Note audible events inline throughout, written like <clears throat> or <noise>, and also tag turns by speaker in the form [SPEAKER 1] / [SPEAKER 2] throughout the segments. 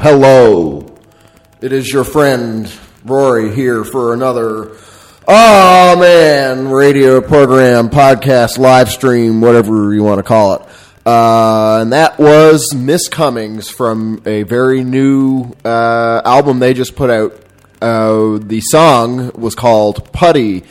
[SPEAKER 1] hello. It is your friend Rory here for another Oh man, radio program, podcast, live stream, whatever you want to call it. Uh, and that was Miscomings from a very new uh, album they just put out. Uh, the song was called Putty.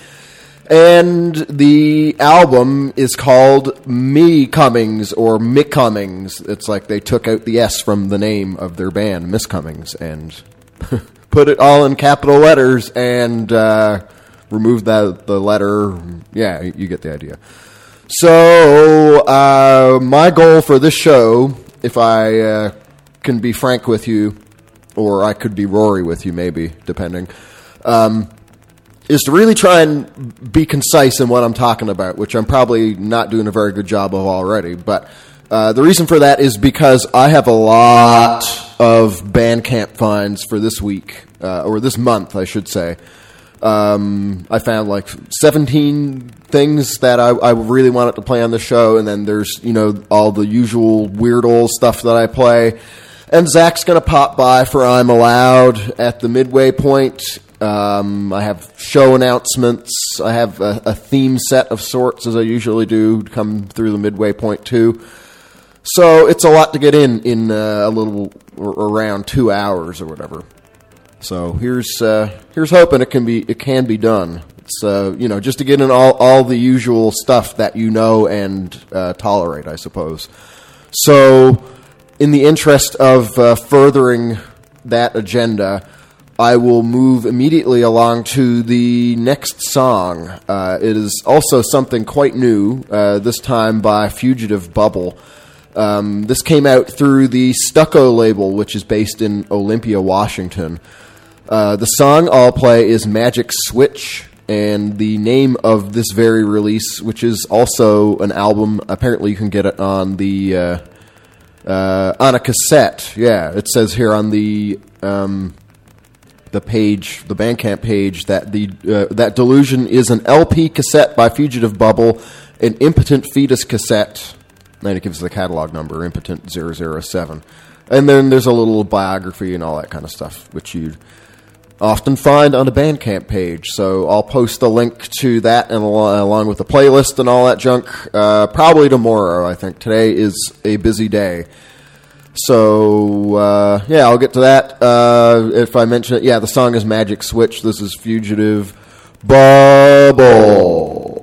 [SPEAKER 1] And the album is called Me Cummings or Mick Cummings. It's like they took out the S from the name of their band, Miscomings, and <laughs> put it all in capital letters and uh, removed that the letter. Yeah, you get the idea. So uh, my goal for this show, if I uh, can be frank with you, or I could be Rory with you, maybe depending. Um, is to really try and be concise in what I'm talking about, which I'm probably not doing a very good job of already. But uh, the reason for that is because I have a lot of Bandcamp finds for this week, uh, or this month, I should say. Um, I found like 17 things that I, I, really wanted to play on the show, and then there's you know all the usual weird old stuff that I play. And Zach's going to pop by for I'm Allowed at the midway point, um, I have show announcements. I have a, a, theme set of sorts, as I usually do, come through the midway point too. So it's a lot to get in in uh, a little around two hours or whatever. So here's uh, here's hoping it can be it can be done. It's uh, you know just to get in all all the usual stuff that you know and uh, tolerate, I suppose. So in the interest of uh, furthering that agenda. I will move immediately along to the next song. Uh, it is also something quite new, uh, this time by Fugitive Bubble. Um, this came out through the Stucco label, which is based in Olympia, Washington. Uh, the song I'll play is Magic Switch, and the name of this very release, which is also an album, apparently you can get it on the uh, uh, on a cassette. Yeah, it says here on the. Um, the page, the Bandcamp page, that the uh, that Delusion is an LP cassette by Fugitive Bubble, an Impotent Fetus cassette. And it gives the catalog number, Impotent 007. And then there's a little biography and all that kind of stuff, which you'd often find on the Bandcamp page. So I'll post the link to that and along with the playlist and all that junk uh, probably tomorrow. I think today is a busy day. So uh, yeah, I'll get to that. Uh, if I mention it, yeah, the song is Magic Switch. This is Fugitive Bubble.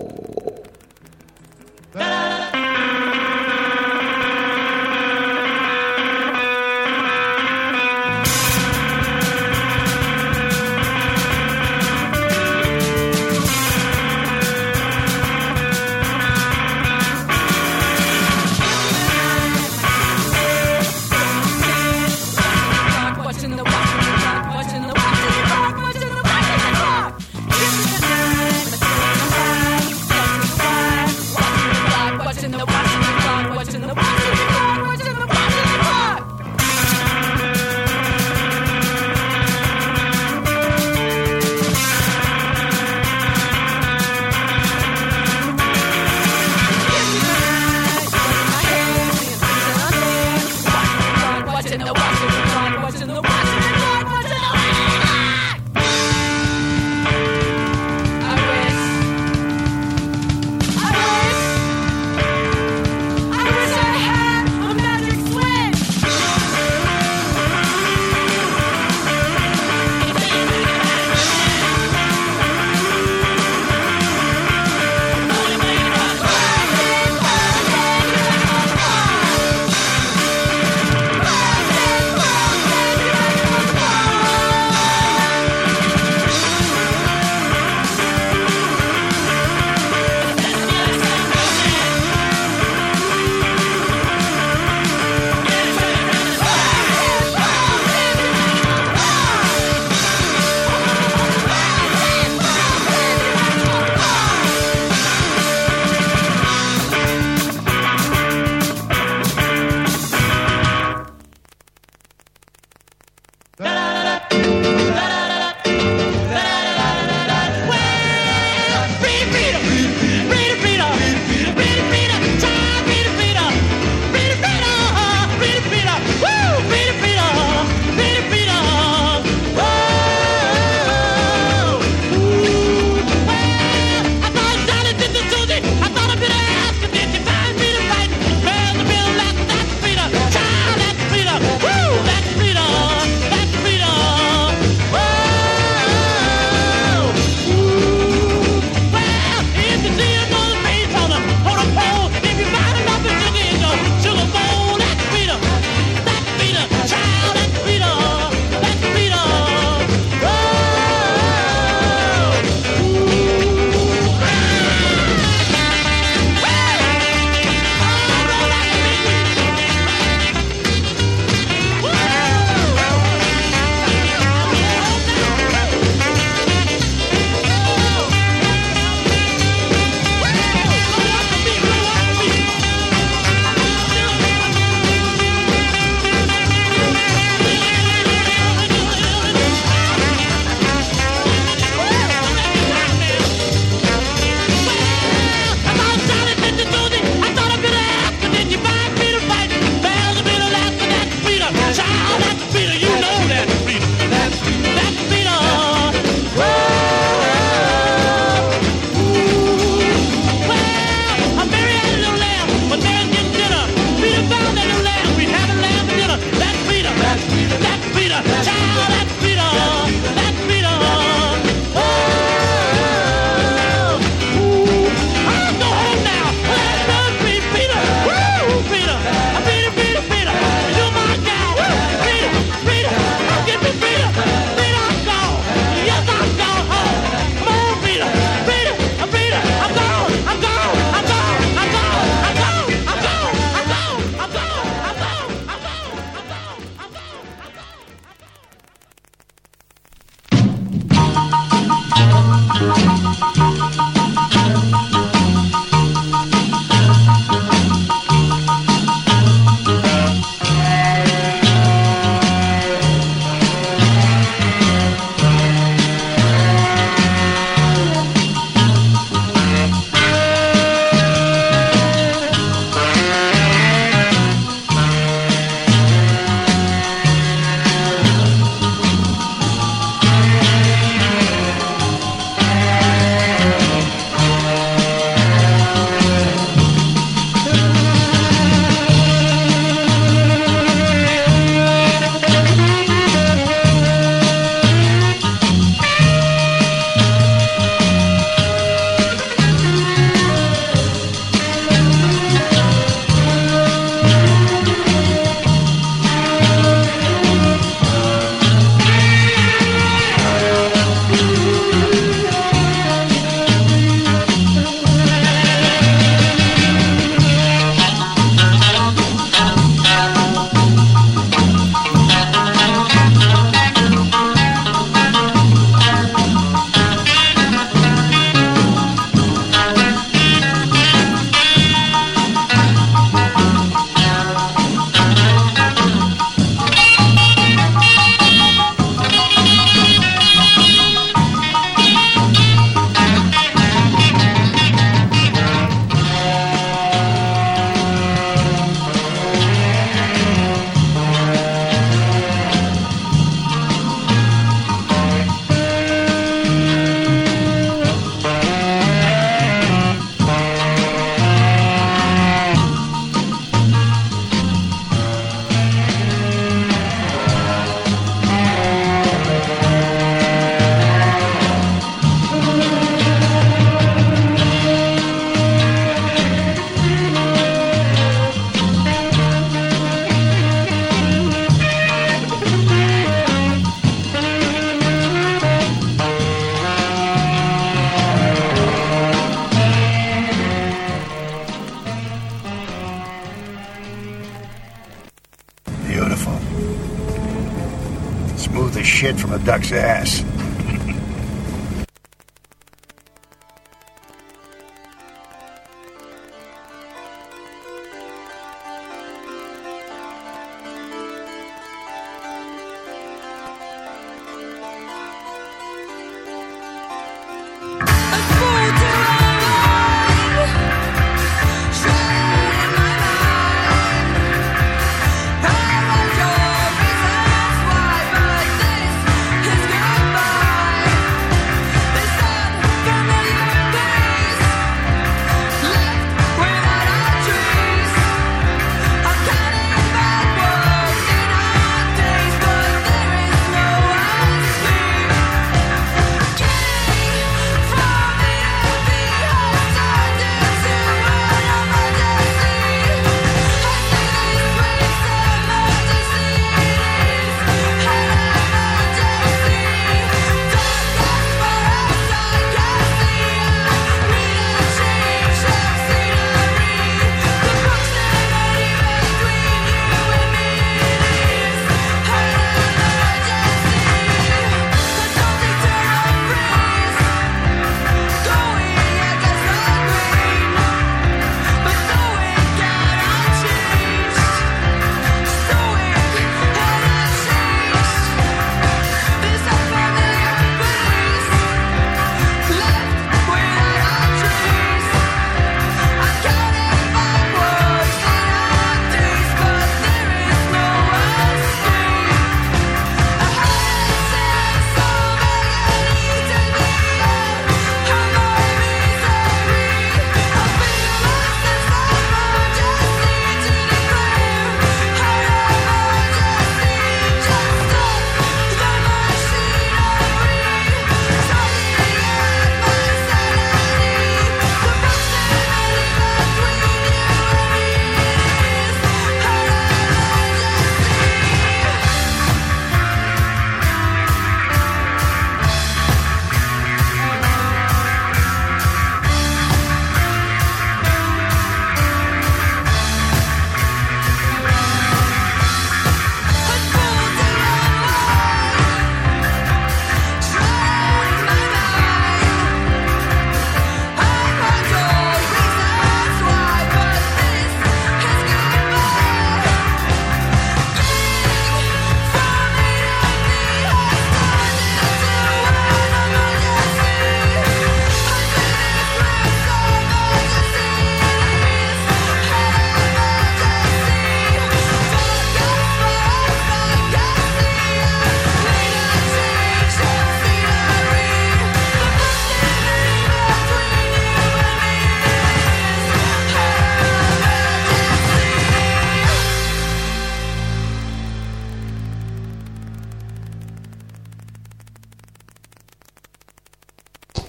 [SPEAKER 2] Duck's ass.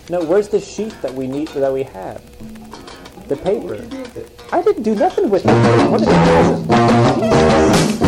[SPEAKER 3] No, where's the sheet that we need that we have? The paper. I didn't do nothing with it. What is
[SPEAKER 4] Just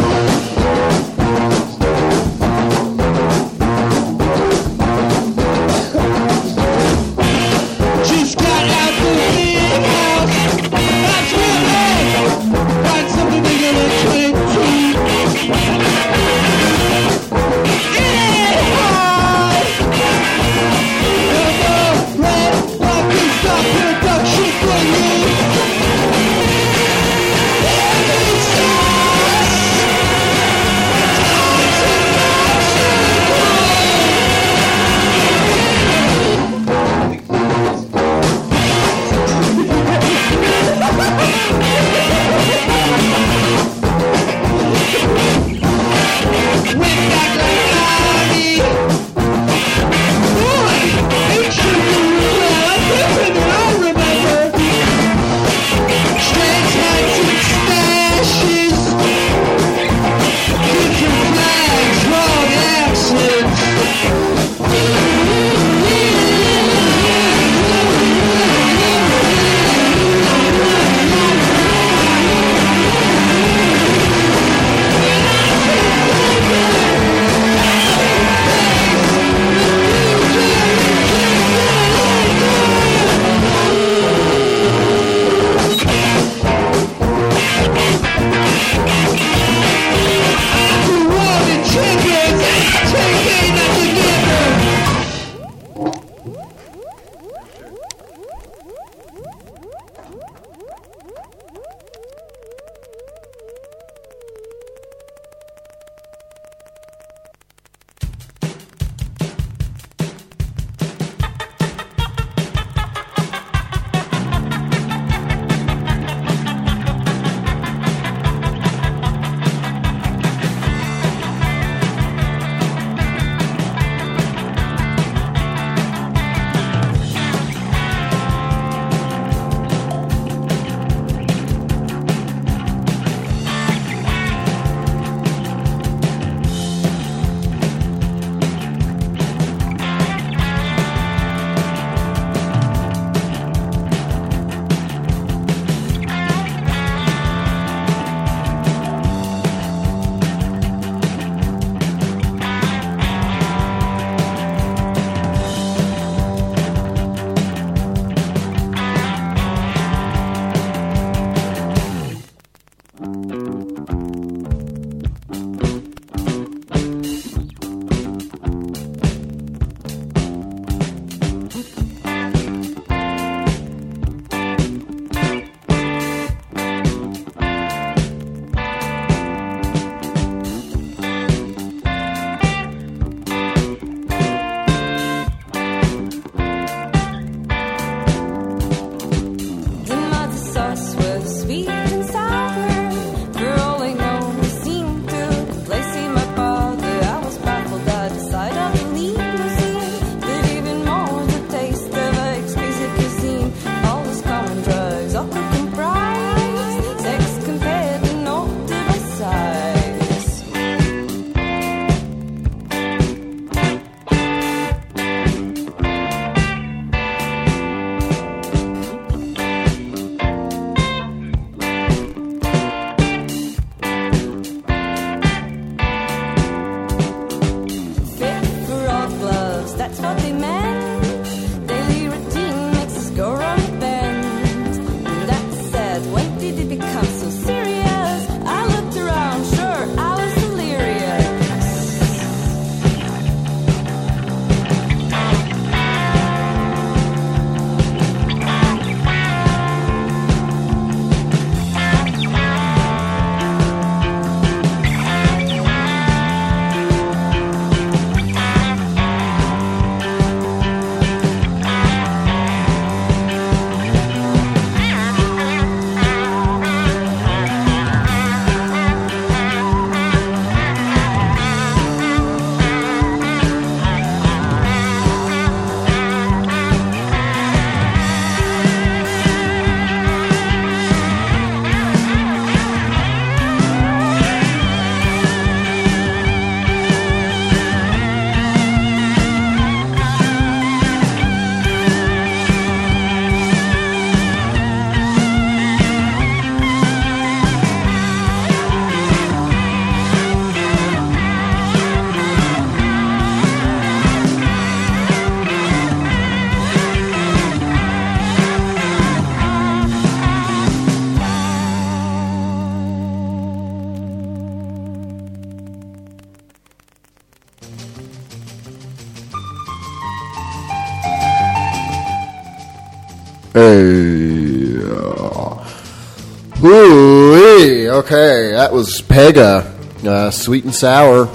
[SPEAKER 2] that was
[SPEAKER 1] Pega, uh, Sweet and Sour,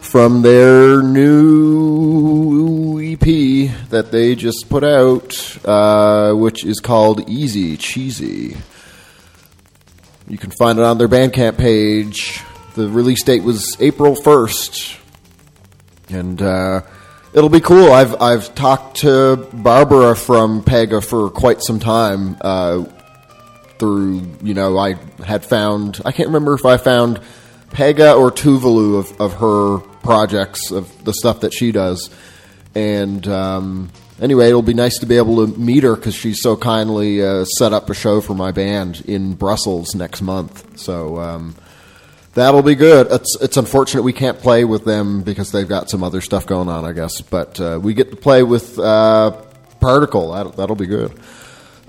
[SPEAKER 1] from their new EP that they just put out, uh, which is called Easy Cheesy. You can find it on their Bandcamp page. The release date was April 1st. And uh, it'll be cool. I've I've talked to Barbara from Pega for quite some time. Through you know, I had found I can't remember if I found Pega or Tuvalu of, of her projects of the stuff that she does. And um, anyway, it'll be nice to be able to meet her because she's so kindly uh, set up a show for my band in Brussels next month. So. Um, That'll be good. It's it's unfortunate we can't play with them because they've got some other stuff going on, I guess. But uh, we get to play with uh, Particle. That'll, that'll be good.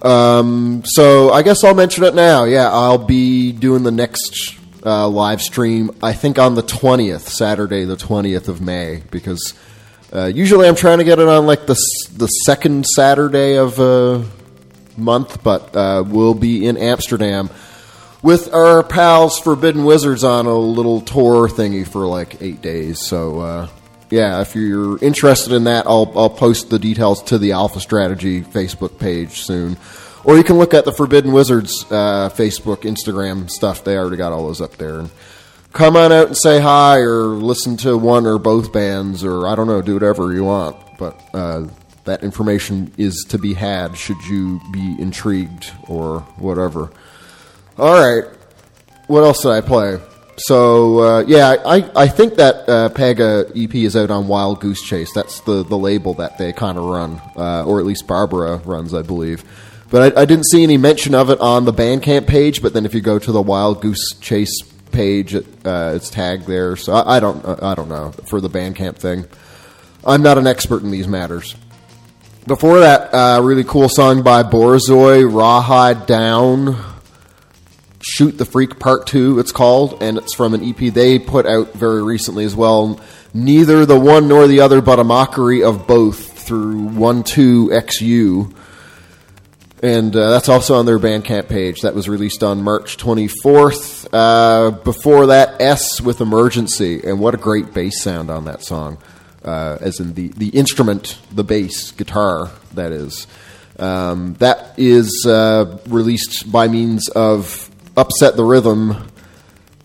[SPEAKER 1] Um, so I guess I'll mention it now. Yeah, I'll be doing the next uh, live stream. I think on the twentieth, Saturday, the twentieth of May, because uh, usually I'm trying to get it on like the the second Saturday of a month, but uh, we'll be in Amsterdam with our pals Forbidden Wizards on a little tour thingy for like eight days. So uh, yeah, if you're interested in that, I'll I'll post the details to the Alpha Strategy Facebook page soon, or you can look at the Forbidden Wizards uh, Facebook, Instagram stuff. They already got all those up there. And come on out and say hi, or listen to one or both bands, or I don't know, do whatever you want. But uh, that information is to be had should you be intrigued or whatever. All right. What else did I play? So uh, yeah, I, I think that uh, Pega EP is out on Wild Goose Chase. That's the, the label that they kind of run, uh, or at least Barbara runs, I believe. But I, I didn't see any mention of it on the Bandcamp page. But then if you go to the Wild Goose Chase page, it, uh, it's tagged there. So I, I don't I don't know for the Bandcamp thing. I'm not an expert in these matters. Before that, uh, really cool song by Borzoi, Rawhide Down. Shoot the Freak Part 2, it's called, and it's from an EP they put out very recently as well. Neither the one nor the other, but a mockery of both through 12XU. And uh, that's also on their Bandcamp page. That was released on March 24th. Uh, before that, Es with Emergency. And what a great bass sound on that song. Uh, as in the, the instrument, the bass, guitar, that is. Um, that is uh, released by means of Upset the Rhythm.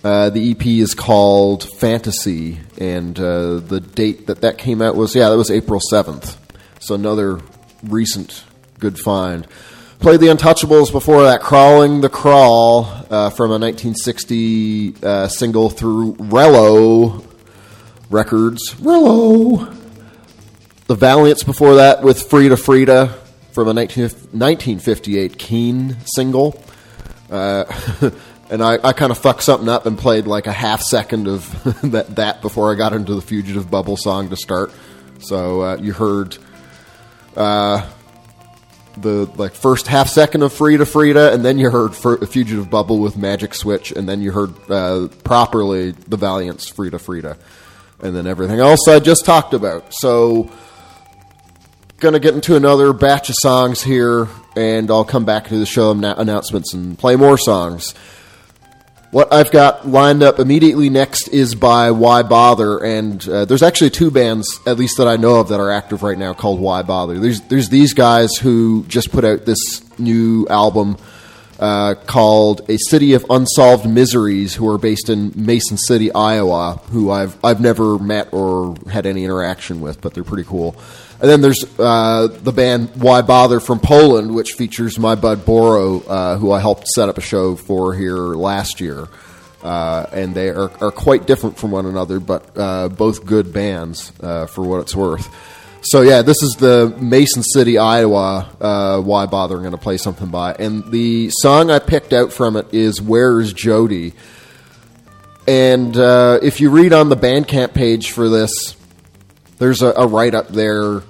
[SPEAKER 1] Uh, the EP is called Fantasy, and uh, the date that that came out was, yeah, that was April 7th. So another recent good find. Played the Untouchables before that, Crawling the Crawl uh, from a 1960 uh, single through Rello Records. Rello! The Valiants before that with Frieda Frieda from a 19, 1958 Keen single. Uh, <laughs> and I, I kind of fucked something up and played like a half second of <laughs> that, that before I got into the Fugitive Bubble song to start. So uh, you heard uh, the like first half second of Frieda Frieda, and then you heard Fugitive Bubble with Magic Switch, and then you heard uh, properly the Valiant's Frieda Frieda, and then everything else I just talked about. So gonna get into another batch of songs here, and I'll come back to the show annou- announcements and play more songs. What I've got lined up immediately next is by Why Bother, and uh, there's actually two bands, at least that I know of, that are active right now called Why Bother. There's there's these guys who just put out this new album uh, called "A City of Unsolved Miseries," who are based in Mason City, Iowa. Who I've I've never met or had any interaction with, but they're pretty cool. And then there's uh, the band Why Bother from Poland, which features my bud Boro, uh, who I helped set up a show for here last year. Uh, and they are, are quite different from one another, but uh, both good bands uh, for what it's worth. So yeah, this is the Mason City, Iowa. Uh, Why bother? I'm going to play something by, and the song I picked out from it is "Where's Jodi." And if you read on the Bandcamp page for this, there's a, a write up there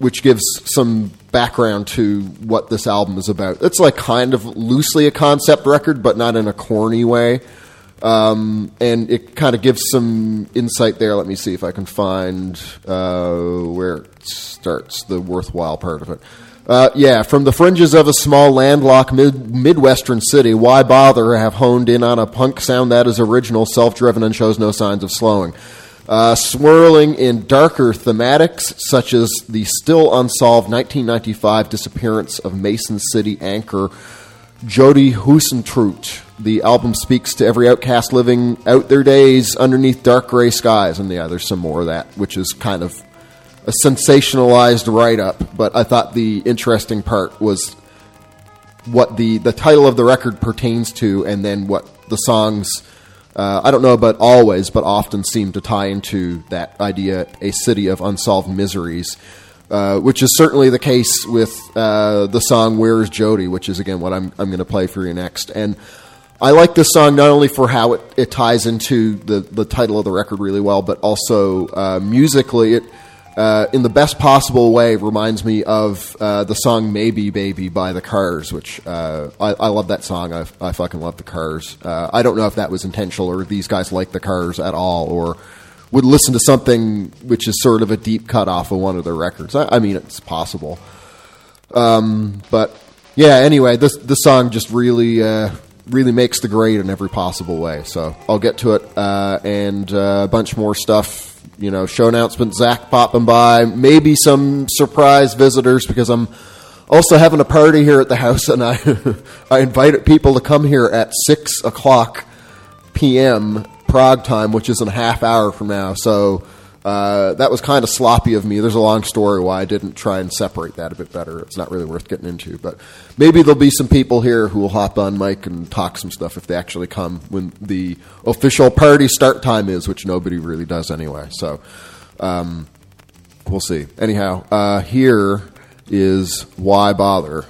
[SPEAKER 1] which gives some background to what this album is about. It's like kind of loosely a concept record, but not in a corny way. Um, and it kind of gives some insight there. Let me see if I can find uh, where it starts, the worthwhile part of it. Uh, yeah, from the fringes of a small landlocked mid- midwestern city, why bother have honed in on a punk sound that is original, self driven, and shows no signs of slowing? Uh, swirling in darker thematics, such as the still unsolved 1995 disappearance of Mason City anchor Jodi Huisentruit. The album speaks to every outcast living out their days underneath dark gray skies. And yeah, there's some more of that, which is kind of a sensationalized write up. But I thought the interesting part was what the, the title of the record pertains to, and then what the songs uh, I don't know about always, but often seem to tie into that idea, a city of unsolved miseries, uh, which is certainly the case with uh, the song "Where's Jodi," which is again what I'm I'm going to play for you next. And I like this song not only for how it, it ties into the the title of the record really well, but also uh, musically it. Uh, in the best possible way, reminds me of uh, the song "Maybe Baby" by the Cars, which uh, I, I love that song. I, I fucking love the Cars. Uh, I don't know if that was intentional or these guys like the Cars at all, or would listen to something which is sort of a deep cut off of one of their records. I, I mean, it's possible. Um, but yeah, anyway, this this song just really uh, really makes the grade in every possible way. So I'll get to it uh, and uh, a bunch more stuff. You know, show announcement, Zach popping by, maybe some surprise visitors because I'm also having a party here at the house, and I <laughs> I invited people to come here at six o'clock p.m. Prague time, which is a half hour from now. So uh, that was kind of sloppy of me. There's a long story why I didn't try and separate that a bit better. It's not really worth getting into, but maybe there'll be some people here who will hop on mic and talk some stuff if they actually come when the official party start time is, which nobody really does anyway. So um, we'll see. Anyhow, uh, here is why bother.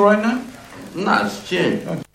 [SPEAKER 5] Right now?
[SPEAKER 6] No, it's gin.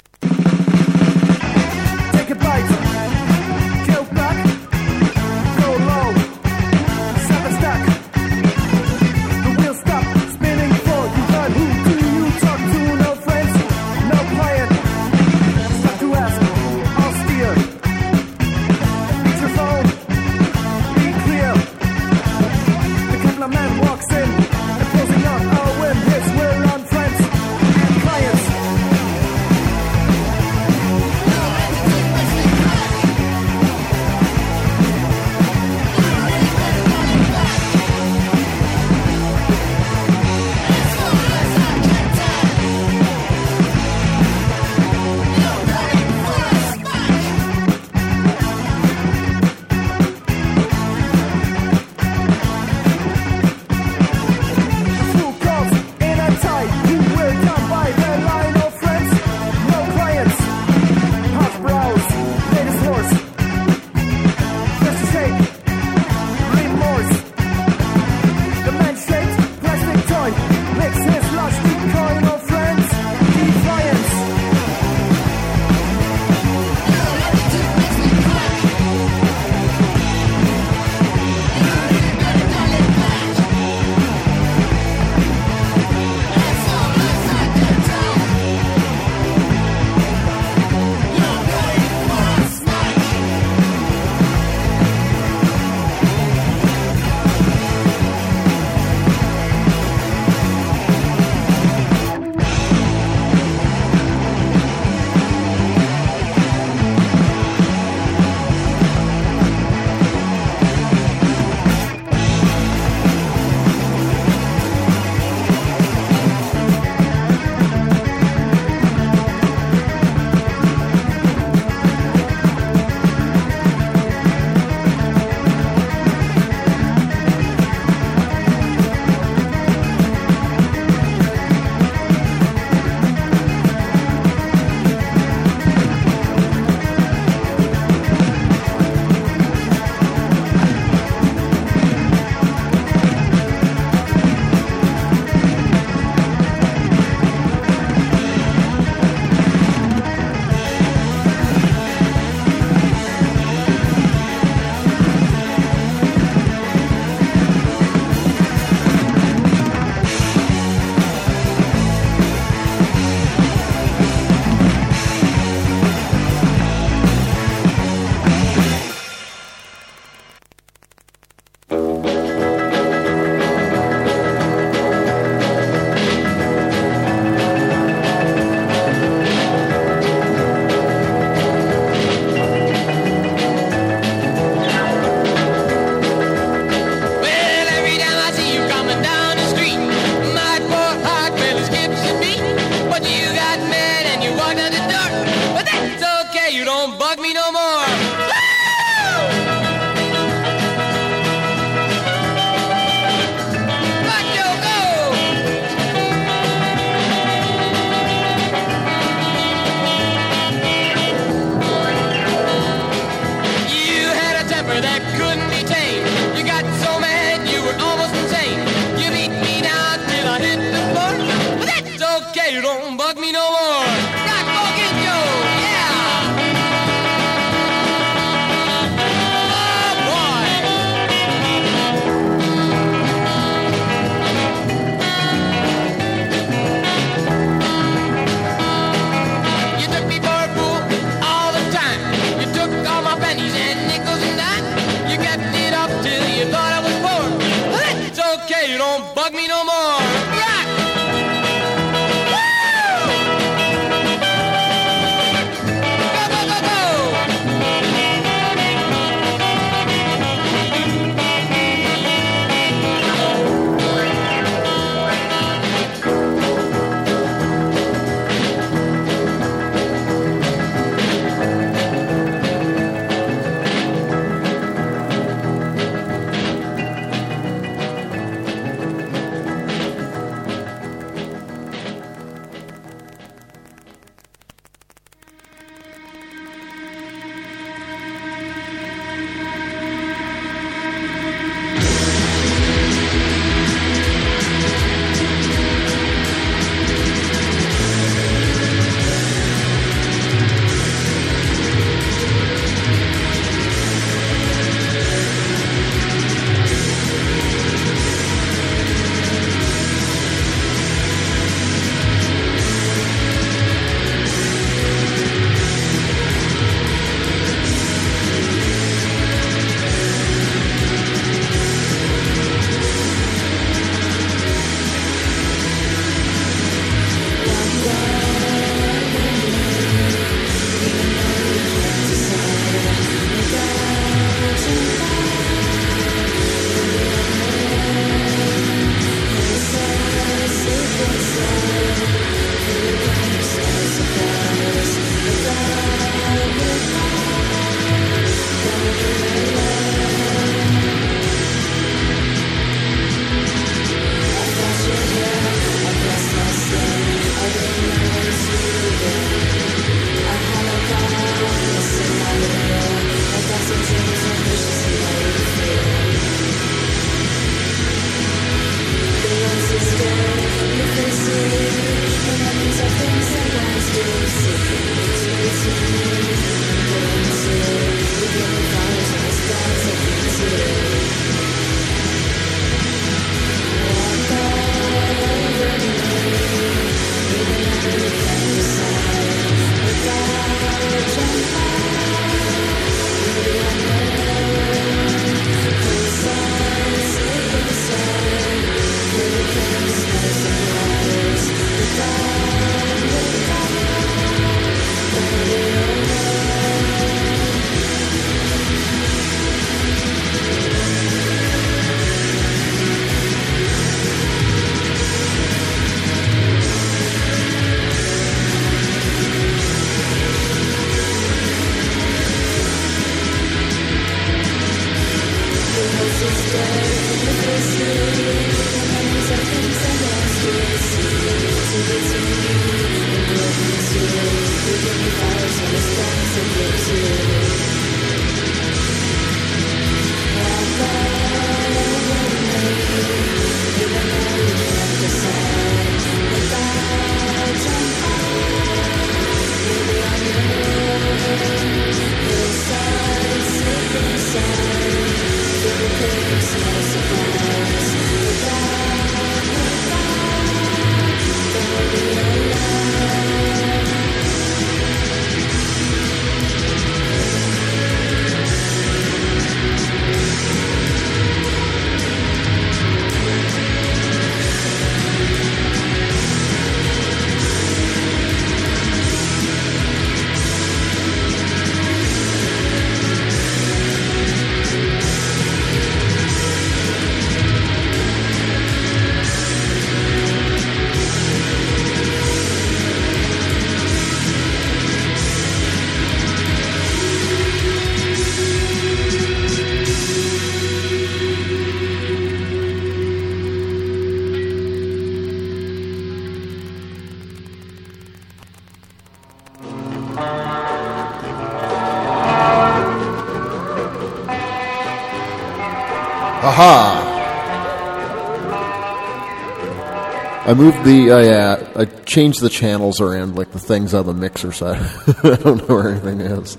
[SPEAKER 1] I moved the, uh, yeah, I changed the channels around, like the things on the mixer side. <laughs> I don't know where anything is.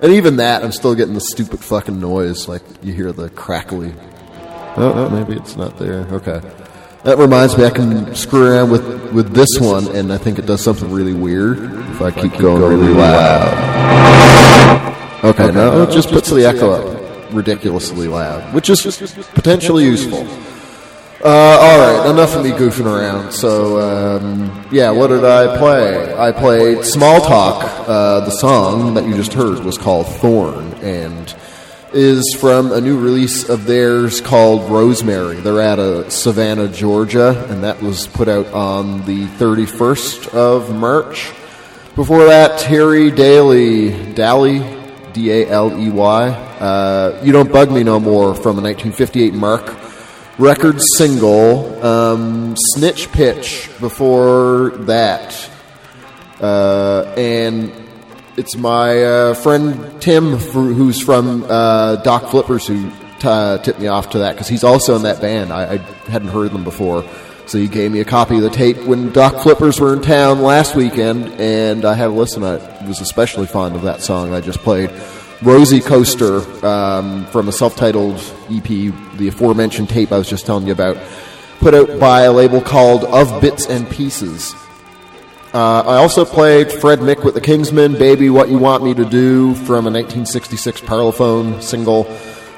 [SPEAKER 1] And even that, I'm still getting the stupid fucking noise, like you hear the crackly. Oh, oh, maybe it's not there. Okay. That reminds me, I can screw around with, with this one, and I think it does something really weird if I keep going really loud. Okay, no, it just puts the echo up ridiculously loud, which is potentially useful. Uh, all right, enough of me goofing around. So, um, yeah, what did I play? I played Smalltalk. Uh, the song that you just heard was called Thorn and is from a new release of theirs called Rosemary. They're out of Savannah, Georgia, and that was put out on the 31st of March. Before that, Terry Daley, Daley, D A L E Y, uh, You Don't Bug Me No More from a 1958 Mark record single, um, Snitsh Pitsh before that. Uh, and it's my uh, friend Tim, who's from uh, Doc Flippers, who t- uh, tipped me off to that because he's also in that band. I, I hadn't heard them before. So he gave me a copy of the tape when Doc Flippers were in town last weekend, and I had a listen. I was especially fond of that song I just played. Rosie Coaster um, from a self-titled EP, the aforementioned tape I was just telling you about, put out by a label called Of Bits and Pieces. Uh, I also played Fred Mick with the Kingsmen, Baby What You Want Me to Do from a 1966 Parlophone single.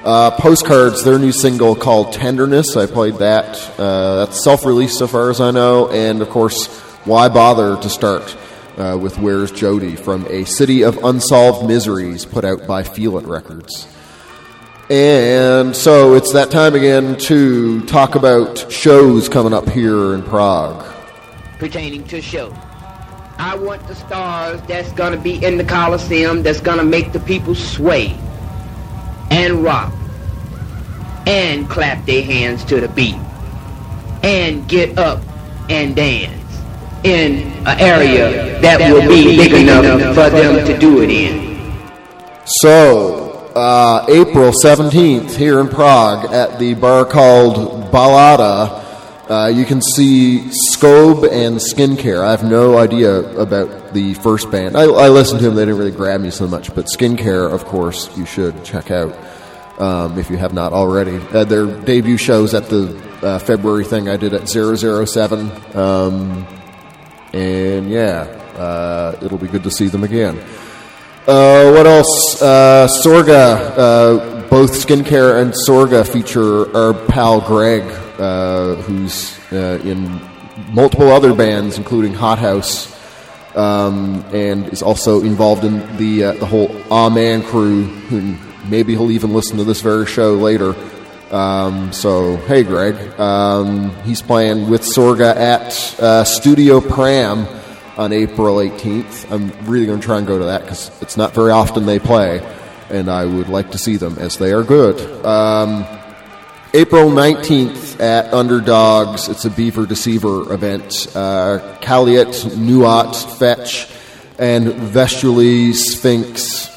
[SPEAKER 1] Uh, Postcards, their new single called Tenderness, I played that. Uh, that's self-released so far as I know. And of course, Why Bother to start uh, with Where's Jodi from A City of Unsolved Miseries put out by Feel It Records. And so it's that time again to talk about shows coming up here in Prague.
[SPEAKER 5] pertaining to show. I want the stars that's gonna be in the Coliseum that's gonna make the people sway and rock and clap their hands to the beat and get up and dance in an area that will be big enough for them to do it in.
[SPEAKER 1] So, uh, April 17th here in Prague at the bar called Balada, uh, you can see Scobe and Skincare. I have no idea about the first band. I, I listened to them, they didn't really grab me so much, but Skincare, of course, you should check out um, if you have not already. Uh, their debut shows at the uh, February thing I did at 007. Um, and yeah, uh, it'll be good to see them again. Uh, what else? Uh, Sorga, uh, both skincare and Sorga feature our pal Greg, uh, who's uh, in multiple other bands, including Hot House, um, and is also involved in the uh, the whole Ah Man crew. Who maybe he'll even listen to this very show later. Um, so hey, Greg, um, he's playing with Sorga at uh, Studio Pram on April 18th. I'm really going to try and go to that because it's not very often they play, and I would like to see them as they are good. Um, April 19th at Underdogs, it's a Beaver Deceiver event. Uh, Nuat, Fetch, and Vestuli Sphinx.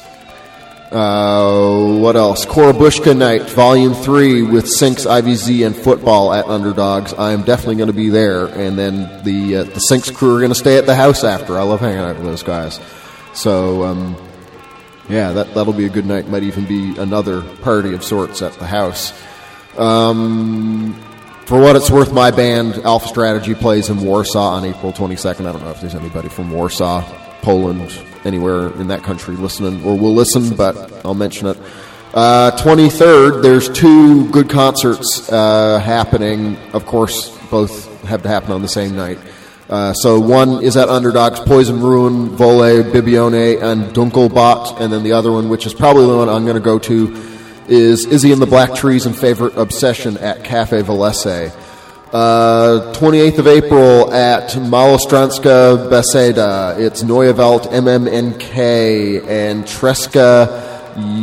[SPEAKER 1] Uh, what else? Cora Bushka Night, Volume 3 with Sinks, IVZ, and football at Underdogs. I am definitely going to be there. And then the, uh, the Sinks crew are going to stay at the house after. I love hanging out with those guys. So, um, yeah, that, that'll be a good night. Might even be another party of sorts at the house. Um, for what it's worth, my band, Alpha Strategy, plays in Warsaw on April 22nd. I don't know if there's anybody from Warsaw, Poland, anywhere in that country listening or will listen, but I'll mention it. Uh, 23rd, there's two good concerts uh, happening. Of course, both have to happen on the same night. Uh, so one is at Underdogs, Poison Ruin, Vole, Bibione, and Dunkelbot, and then the other one, which is probably the one I'm going to go to, is Izzy and the Black Trees and Favorite Obsession at Cafe v lese. Uh, 28th of April at Malostranska Beseda. It's Neue Welt, MMNK, and Treska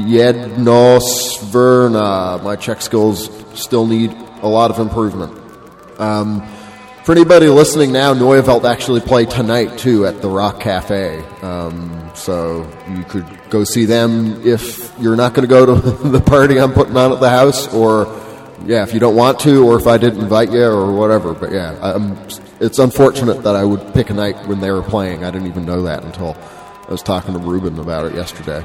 [SPEAKER 1] Jednosverna. My Czech skills still need a lot of improvement. Um, for anybody listening now, Neue Welt actually play tonight too at the Rock Cafe. Um, so you could go see them if you're not going to go to <laughs> the party I'm putting on at the house, or yeah, if you don't want to, or if I didn't invite you, or whatever. But yeah, I'm, it's unfortunate that I would pick a night when they were playing. I didn't even know that until I was talking to Ruben about it yesterday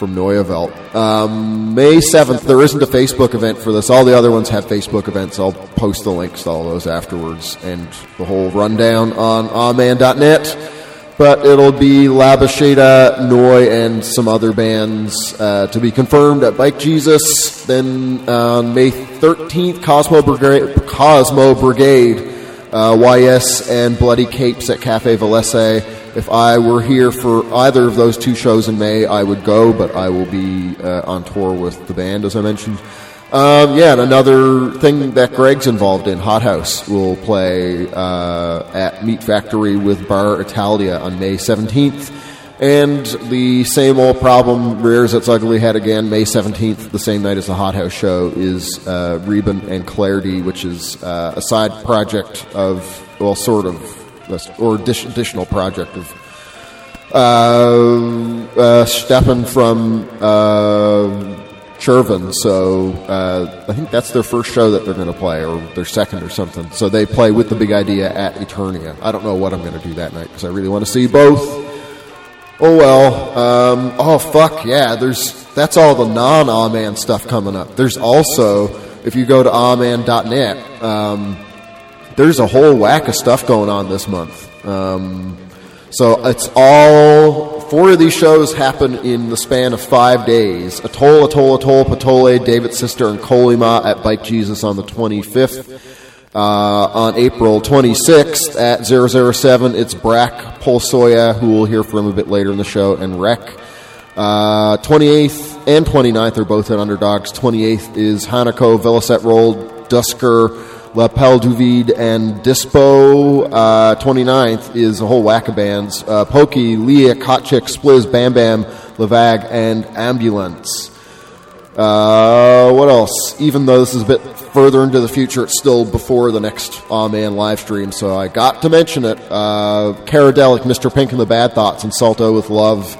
[SPEAKER 1] from Neue Welt. Um, May 7th, there isn't a Facebook event for this. All the other ones have Facebook events. I'll post the links to all those afterwards and the whole rundown on aman.net. But it'll be Labasheda, Noi, and some other bands uh, to be confirmed at Bike Jesus. Then on May 13th, Cosmo Brigade, Cosmo Brigade uh, YS and Bloody Capes at Cafe v lese. If I were here for either of those two shows in May, I would go, but I will be uh, on tour with the band, as I mentioned. Um, yeah, and another thing that Greg's involved in, Hot House, will play uh, at Meat Factory with Bar Italia on May 17th. And the same old problem rears its ugly head again. May 17th, the same night as the Hot House show, is uh, Reben and Clarity, which is uh, a side project of, well, sort of, or additional project of uh, uh, Steppen from uh, Chervin. So uh, I think that's their first show that they're going to play, or their second or something. So they play with the big idea at Eternia. I don't know what I'm going to do that night because I really want to see both. Oh well. Um, oh fuck yeah. There's that's all the non Aman stuff coming up. There's also if you go to aman.net, um, there's a whole whack of stuff going on this month. Um, so it's all four of these shows happen in the span of five days. Atoll, Atoll, Atoll, Patole, David Sister, and Kolima at Bike Jesus on the 25th. Uh, on April 26th at 007, it's Brack Polsoya, who we'll hear from a bit later in the show, and Rec. Uh, 28th and 29th are both at Underdogs. 28th is Hanako, Velocet Roll, Dusker, La Pelle du and Dispo. Uh, 29th is a whole whack of bands. Uh, Pokey, Leah, Kotchik, Spliz, Bam Bam, Lavag, and Ambulance. Uh, what else? Even though this is a bit further into the future, it's still before the next Aw Man live stream, so I got to mention it. Uh, Caradelic, Mr. Pink and the Bad Thoughts, and Salto with Love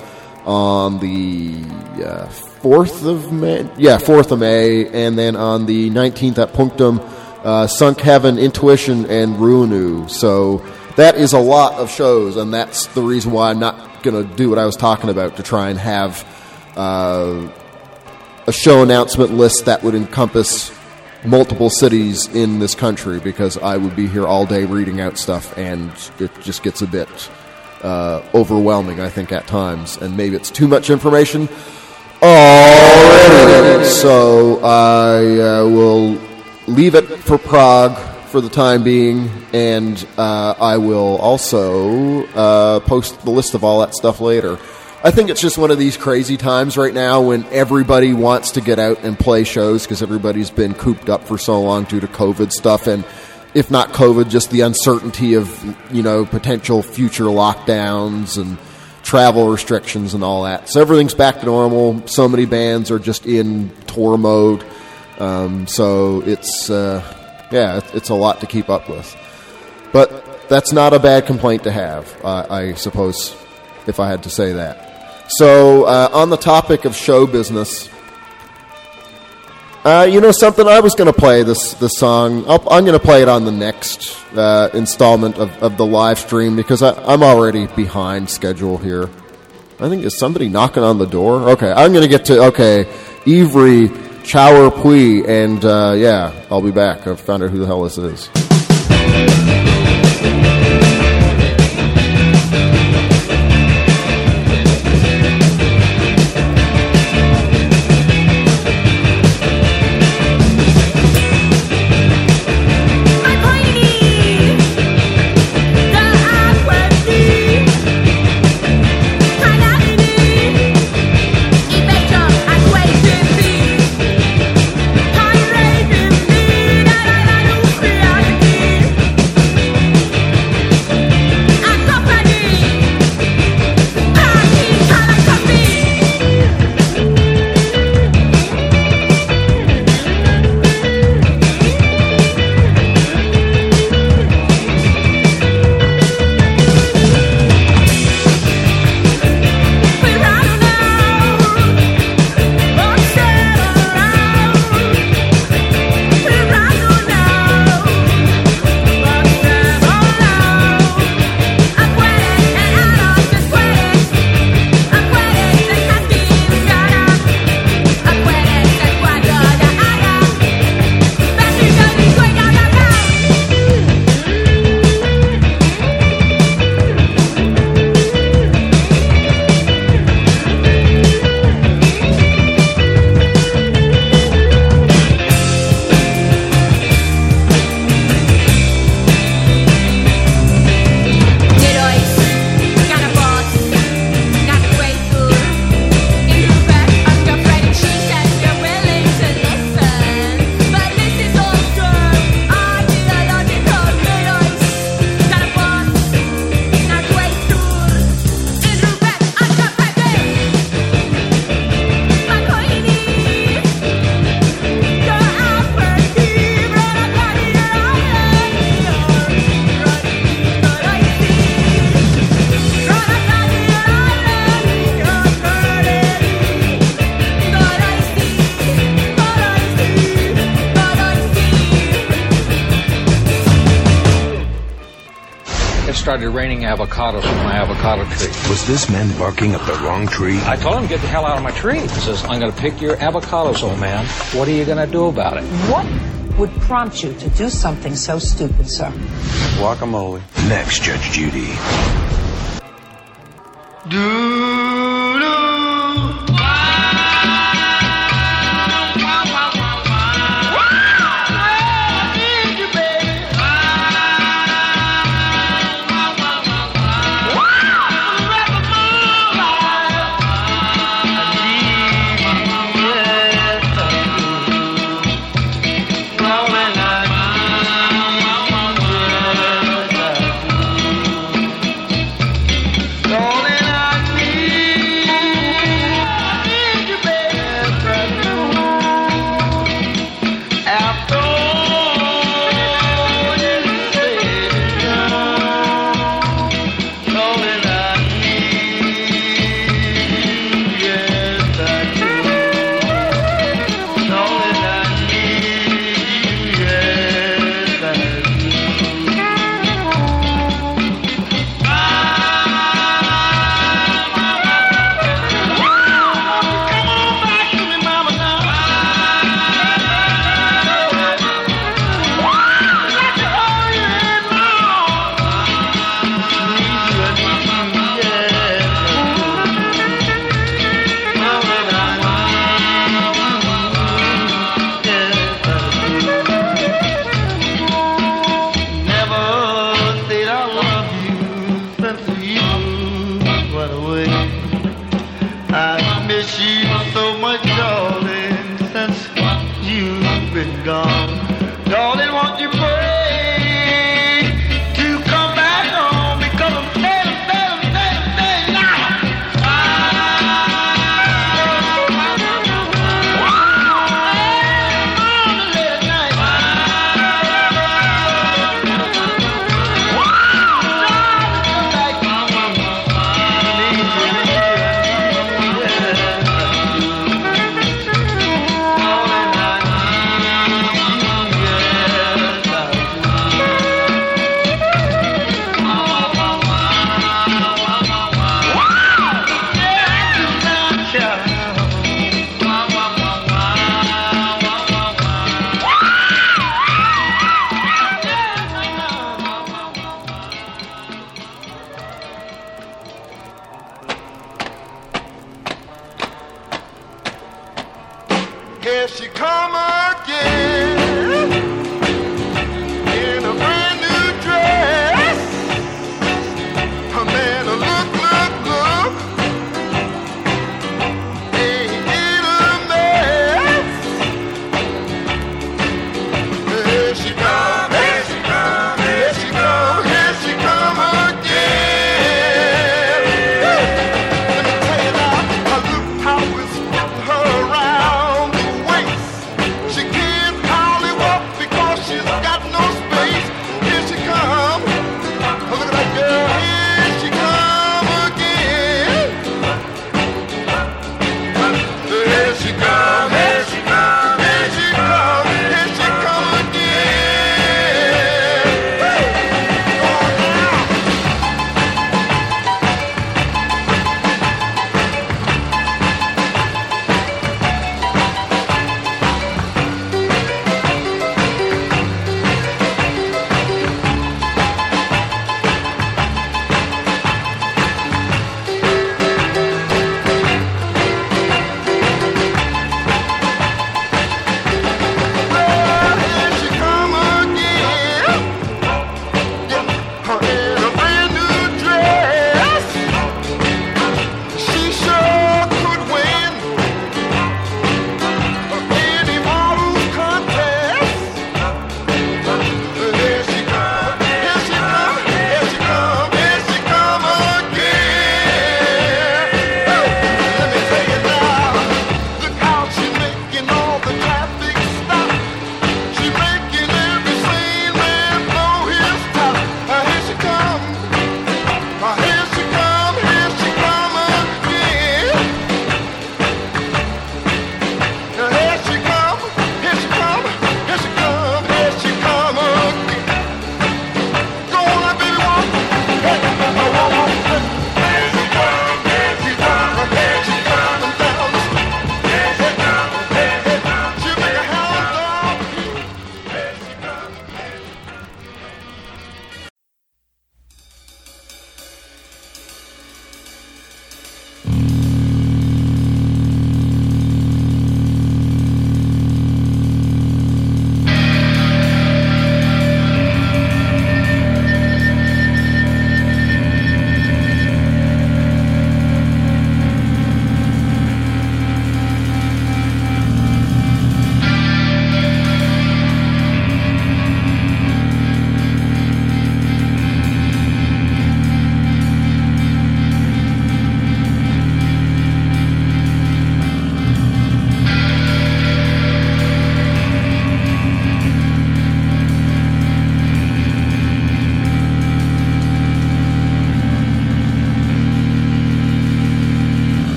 [SPEAKER 1] on the uh, 4th of May. Yeah, 4th of May, and then on the 19th at Punctum, uh, Sunk Heaven, Intuition, and Ruinu. So that is a lot of shows, and that's the reason why I'm not going to do what I was talking about to try and have. Uh, a show announcement list that would encompass multiple cities in this country because I would be here all day reading out stuff and it just gets a bit uh, overwhelming, I think, at times. And maybe it's too much information already. So I uh, will leave it for Prague for the time being and uh, I will also uh, post the list of all that stuff later. I think it's just one of these crazy times right now when everybody wants to get out and play shows because everybody's been cooped up for so long due to COVID stuff and if not COVID, just the uncertainty of you know potential future lockdowns and travel restrictions and all that. So everything's back to normal. So many bands are just in tour mode. Um, so it's uh, yeah, it's- a lot to keep up with. But that's not a bad complaint to have, I suppose, if I had to say that. So, uh, on the topic of show business, uh, you know something? I was going to play this this song. I'll, I'm going to play it on the next uh, installment of, of the live stream because I, I'm already behind schedule here. I think is somebody knocking on the door. Okay, I'm going to get to okay, Yfory Chwaer Pwy, and uh, yeah, I'll be back. I've found out who the hell this is.
[SPEAKER 6] Started raining avocados from my avocado tree.
[SPEAKER 7] Was this man barking up the wrong tree?
[SPEAKER 6] I told him, get the hell out of my tree. He says, I'm going to pick your avocados, old man. What are you going to do about it?
[SPEAKER 8] What would prompt you to do something so stupid, sir?
[SPEAKER 7] Guacamole. Next, Judge Judy.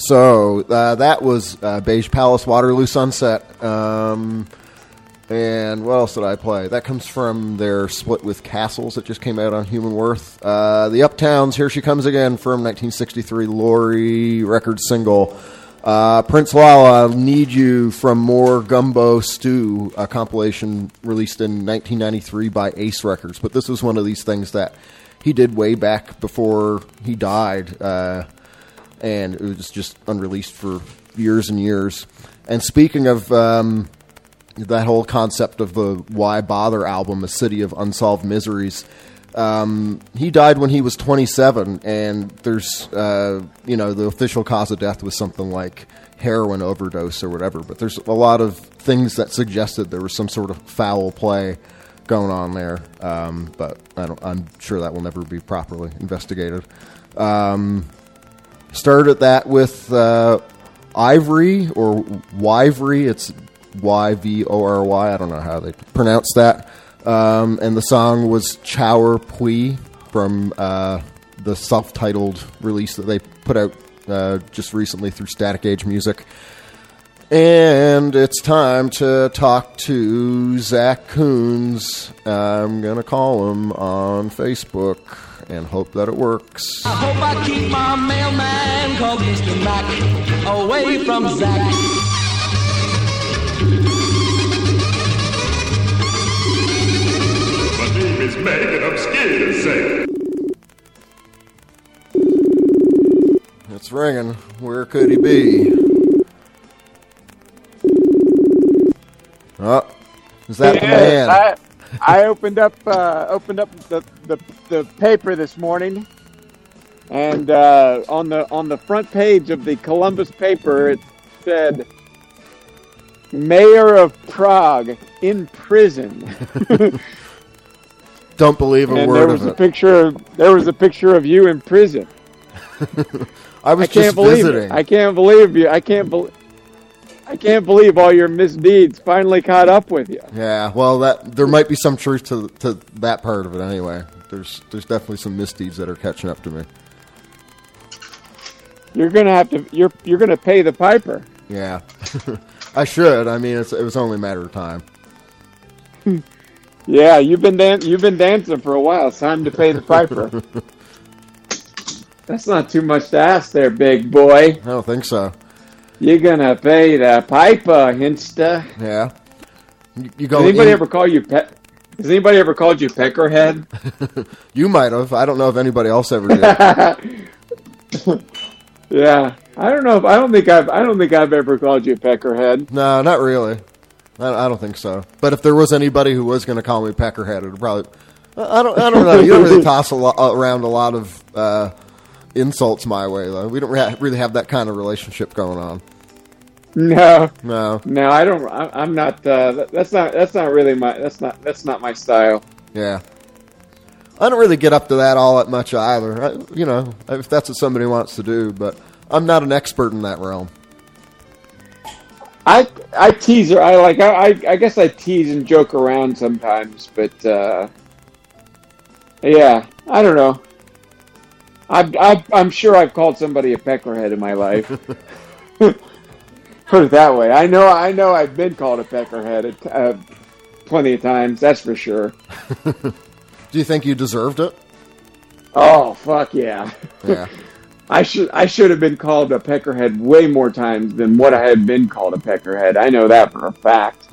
[SPEAKER 4] So
[SPEAKER 1] uh, that was uh, Beige Palace, Waterloo Sunset. Um, and what else did I play? That comes from their split with Castles that just came out on Human Worth. Uh, the Uptowns, Here She Comes Again from 1963 Laurie record single. Uh, Prince La La, Need You from More Gumbo Stew, a compilation released in 1993 by Ace Records. But this was one of these things that he did way back before he died. And it was just unreleased for years and years. And speaking of um, that whole concept of the Why Bother album, A City of Unsolved Miseries, um, he died when he was 27, and there's, uh, you know, the official cause of death was something like heroin overdose or whatever, but there's a lot of things that suggested there was some sort of foul play going on there, um, but I I'm sure that will never be properly investigated. Um, started that with uh, Ivory or Wyvry. It's Y V O R Y. I don't know how they pronounce that. Um, and the song was Chwaer Pwy from uh, the self-titled release that they put out uh, just recently through Static Age Musik. And it's time to talk to Zach Coons. I'm going to call him on Facebook and hope that it works.
[SPEAKER 9] I hope I keep my mailman called Mr. Mac away from Zach.
[SPEAKER 10] My name is Mac and I'm scared to say.
[SPEAKER 1] It's ringing. Where could he be? Oh, is that the man?
[SPEAKER 11] I, I opened up uh, opened up the, the, the paper this morning, and uh, on the on the front page of the Columbus paper it said, "Mayor of Prague in prison." <laughs>
[SPEAKER 1] Don't believe a
[SPEAKER 11] and
[SPEAKER 1] word
[SPEAKER 11] there
[SPEAKER 1] of
[SPEAKER 11] was a
[SPEAKER 1] it.
[SPEAKER 11] picture. Of, there was a picture of you in prison. <laughs>
[SPEAKER 1] I was
[SPEAKER 11] I can't
[SPEAKER 1] just
[SPEAKER 11] believe
[SPEAKER 1] visiting.
[SPEAKER 11] it. I can't believe you. I can't believe. I can't believe all your misdeeds finally caught up with you.
[SPEAKER 1] Yeah, well, that there might be some truth to to that part of it anyway. There's there's definitely some misdeeds that are catching up to me.
[SPEAKER 11] You're gonna have to. You're you're gonna pay the piper.
[SPEAKER 1] Yeah, <laughs> I should. I mean, it's, it was only a matter of time. <laughs>
[SPEAKER 11] Yeah, you've been dan- you've been dancing for a while. It's time to pay the piper. <laughs> That's not too much to ask, there, big boy.
[SPEAKER 1] I don't think so.
[SPEAKER 11] You're gonna pay the piper, Hinsta.
[SPEAKER 1] Yeah, you, you
[SPEAKER 11] Has
[SPEAKER 1] go.
[SPEAKER 11] anybody
[SPEAKER 1] in-
[SPEAKER 11] ever call you pe- Has anybody ever called you peckerhead? <laughs>
[SPEAKER 1] you might have. I don't know if anybody else ever did. <laughs>
[SPEAKER 11] yeah, I don't know. If, I don't think I've. I don't think I've ever called you peckerhead.
[SPEAKER 1] no, not really. I, I don't think so. But if there was anybody who was going to call me Peckerhead, it would probably. I I don't. I don't know. You don't really <laughs> toss a lo- around a lot of uh, insults my way, though. We don't rea- really have that kind of relationship going on.
[SPEAKER 11] No,
[SPEAKER 1] No.
[SPEAKER 11] no, I don't. I, I'm not. Uh, that's not. That's not really my. That's not. That's not my style.
[SPEAKER 1] Yeah. I don't really get up to that all that much either. I, you know, if that's what somebody wants to do, but I'm not an expert in that realm.
[SPEAKER 11] I I tease her. I like. I I, I guess I tease and joke around sometimes, but uh, yeah, I don't know. I, I'm sure I've called somebody a peckerhead in my life. <laughs> <laughs> Put it that way. I know. I know. I've been called a peckerhead uh, plenty of times. That's for sure. <laughs>
[SPEAKER 1] Do you think you deserved it?
[SPEAKER 11] Oh fuck yeah!
[SPEAKER 1] Yeah.
[SPEAKER 11] I should I should have been called a peckerhead way more times than what I had been called a peckerhead. I know that for a fact.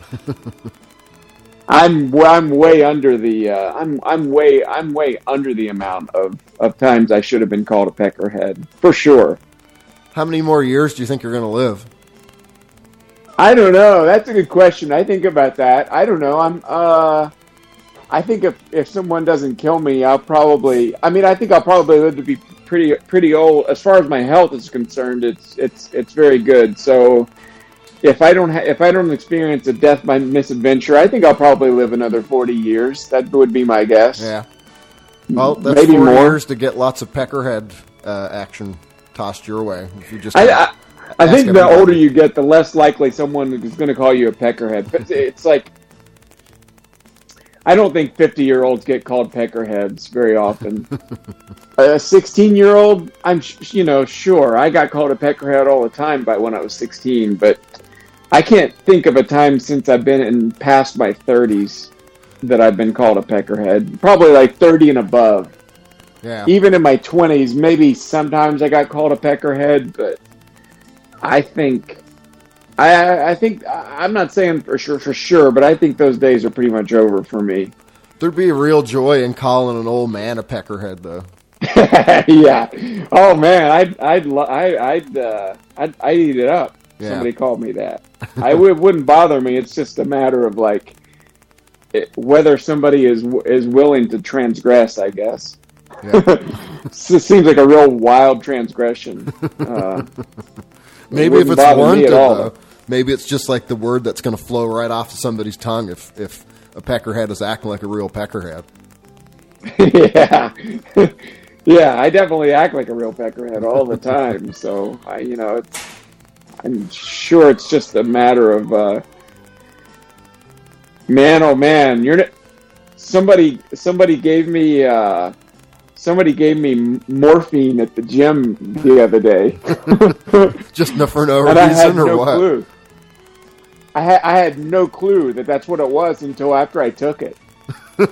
[SPEAKER 11] I'm I'm way under the uh, I'm I'm way I'm way under the amount of, of times I should have been called a peckerhead for sure.
[SPEAKER 1] How many more years do you think you're going to live?
[SPEAKER 11] I don't know. That's a good question. I think about that. I don't know. I'm uh I think if if someone doesn't kill me, I'll probably I mean I think I'll probably live to be pretty pretty old as far as my health is concerned. It's it's it's very good. So if I don't ha- if I don't experience a death by misadventure, I think I'll probably live another 40 years. That would be my guess.
[SPEAKER 1] Yeah. Well, that's
[SPEAKER 11] Maybe more.
[SPEAKER 1] years to get lots of peckerhead uh, action tossed your way. If you just
[SPEAKER 11] I, I, I think the older you get, the less likely someone is going to call you a peckerhead. But it's like, I don't think 50 year olds get called peckerheads very often. <laughs> a 16 year old, I'm sh- you know sure I got called a peckerhead all the time by when I was 16, but I can't think of a time since I've been in past my 30s that I've been called a peckerhead. Probably like 30 and above.
[SPEAKER 1] Yeah.
[SPEAKER 11] Even in my 20s, maybe sometimes I got called a peckerhead, but I think I- I I think I- I'm not saying for sure for sure, but I think those days are pretty much over for me.
[SPEAKER 1] There'd be a real joy in calling an old man a peckerhead, though. <laughs>
[SPEAKER 11] yeah. Oh man, I'd I'd lo- I, I'd uh, I'd I'd eat it up.
[SPEAKER 1] Yeah.
[SPEAKER 11] Somebody called me that. I <laughs> would wouldn't bother me. It's just a matter of like it, whether somebody is is willing to transgress. I guess. <laughs> it seems like a real wild transgression. Uh,
[SPEAKER 1] Maybe if it's warranted, though. Maybe it's just like the word that's going to flow right off of somebody's tongue if if a peckerhead is acting like a real peckerhead. <laughs>
[SPEAKER 11] yeah, yeah. I definitely act like a real peckerhead all the time. So I, you know, it's, I'm sure it's just a matter of, uh, man, oh man, you're n- somebody. Somebody gave me, uh, somebody gave me morphine at the gym the other day. <laughs>
[SPEAKER 1] Just for no <laughs>
[SPEAKER 11] and I had
[SPEAKER 1] reason or
[SPEAKER 11] no
[SPEAKER 1] what?
[SPEAKER 11] clue. I had I had no clue that that's what it was until after I took it. <laughs>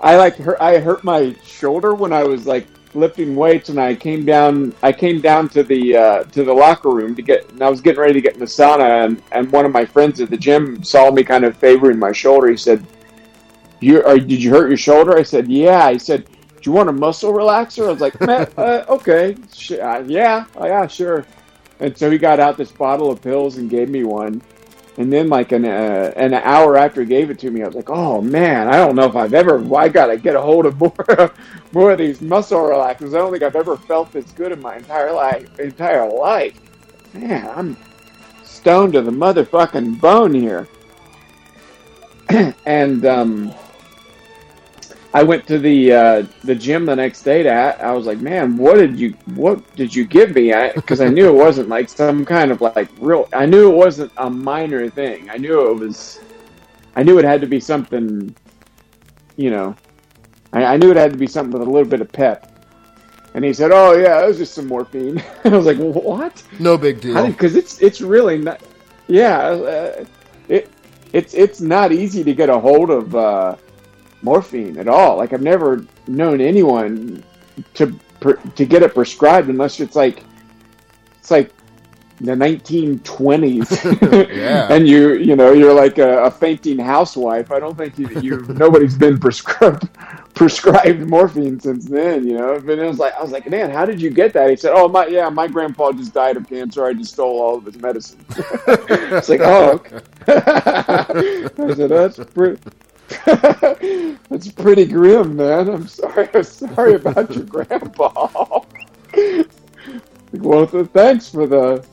[SPEAKER 11] I like hurt, I hurt my shoulder when I was like lifting weights, and I came down. I came down to the uh, to the locker room to get. And I was getting ready to get in the sauna, and, and one of my friends at the gym saw me kind of favoring my shoulder. He said, "You are? Did you hurt your shoulder?" I said, "Yeah." He said, "Do you want a muscle relaxer?" I was like, "Man, <laughs> uh, okay, sh- uh, yeah, oh, yeah, sure." And so he got out this bottle of pills and gave me one. And then, like an uh, an hour after he gave it to me, I was like, "Oh man, I don't know if I've ever. I gotta get a hold of more <laughs> more of these muscle relaxers. I don't think I've ever felt this good in my entire life. Entire life. Man, I'm stoned to the motherfucking bone here." <clears throat> and um, I went to the uh, the gym the next day. To I was like, man, what did you what did you give me? Because I, knew it wasn't like some kind of like real. I knew it wasn't a minor thing. I knew it was. I knew it had to be something. You know, I, I knew it had to be something with a little bit of pep. And he said, "Oh yeah, it was just some morphine." <laughs> I was like, "What?"
[SPEAKER 1] No big deal.
[SPEAKER 11] Because it's it's really not. Yeah, uh, it it's it's not easy to get a hold of. Uh, morphine at all. Like I've never known anyone to to get it prescribed unless it's like it's like the 1920s, <laughs>
[SPEAKER 1] Yeah.
[SPEAKER 11] and you you know you're like a, a fainting housewife. I don't think you, you nobody's been prescribed <laughs> prescribed morphine since then. You know, but it was like I was like, man, how did you get that? He said, oh my yeah, my grandpa just died of cancer. I just stole all of his medicine. <laughs> it's like, oh. I said that's pretty. <laughs> That's pretty grim, man. I'm sorry. I'm sorry about your <laughs> grandpa. well, th- thanks for the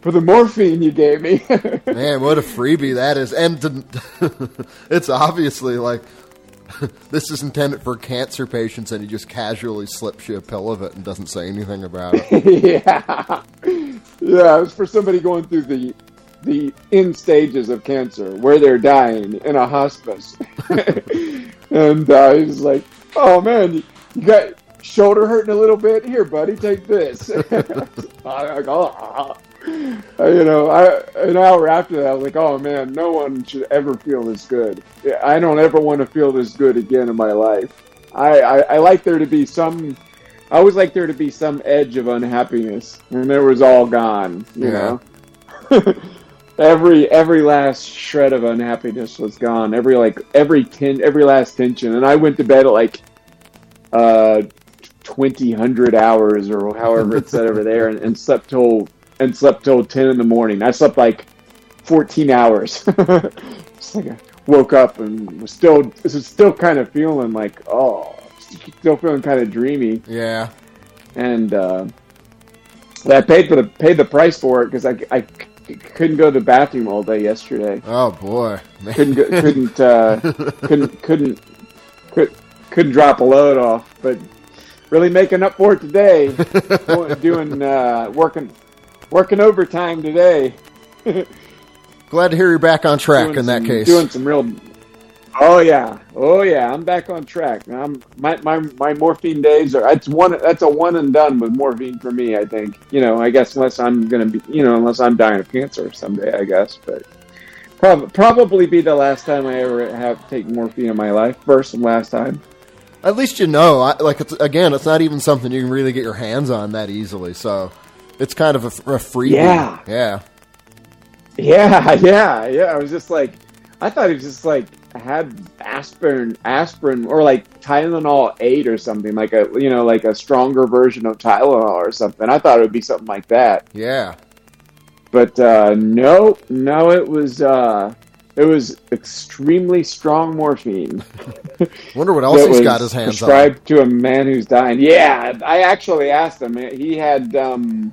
[SPEAKER 11] for the morphine you gave me. <laughs>
[SPEAKER 1] Man, what a freebie that is. And to, it's obviously like this is intended for cancer patients, and he just casually slips you a pill of it and doesn't say anything about it.
[SPEAKER 11] yeah, yeah. It was for somebody going through the the end stages of cancer where they're dying in a hospice, <laughs> and uh, he's like, "Oh man, you, got shoulder hurting a little bit. Here, buddy, take this." <laughs> I, go, "Ah." Uh, you know, I an hour after that, I was like, "Oh man, no one should ever feel this good. I don't ever want to feel this good again in my life. I, I, I like there to be some." I always like there to be some edge of unhappiness, and it was all gone. You
[SPEAKER 1] Yeah.
[SPEAKER 11] know, <laughs> every every last shred of unhappiness was gone. Every like every ten every last tension, and I went to bed at like uh twenty hundred hours or however it said over <laughs> there, and, and slept till and slept till ten in the morning. I slept like fourteen hours. <laughs> Just like I woke up and was still was still kind of feeling like oh, still feeling kind of dreamy
[SPEAKER 1] Yeah.
[SPEAKER 11] and uh, I paid for the paid the price for it because I, I couldn't go to the bathroom all day yesterday.
[SPEAKER 1] Oh boy. Man.
[SPEAKER 11] Couldn't go, couldn't uh, <laughs> couldn't couldn't could, couldn't drop a load off, but really making up for it today. <laughs> doing uh, working working overtime today. <laughs>
[SPEAKER 1] Glad to hear you're back on track
[SPEAKER 11] Doing
[SPEAKER 1] in that case.
[SPEAKER 11] Doing some real. Oh yeah, oh yeah, I'm back on track. I'm my my, my morphine days are. It's one. That's a one and done with morphine for me. I think. You know, I guess unless I'm gonna be, you know, unless I'm dying of cancer someday, I guess. But prob- probably be the last time I ever have take morphine in my life. First and last time.
[SPEAKER 1] At least you know. I, like it's, again, it's not even something you can really get your hands on that easily. So it's kind of a, a freebie.
[SPEAKER 11] Yeah.
[SPEAKER 1] yeah.
[SPEAKER 11] Yeah, <laughs> yeah, yeah. I was just like, I thought it was just like had aspirin, aspirin, or like Tylenol eight or something, like a you know, like a stronger version of Tylenol or something. I thought it would be something like that,
[SPEAKER 1] Yeah.
[SPEAKER 11] but uh, no, no, it was uh, it was extremely strong morphine. <laughs>
[SPEAKER 1] Wonder what else he's got his hands on.
[SPEAKER 11] prescribed to a man who's dying. Yeah, I actually asked him. He had um,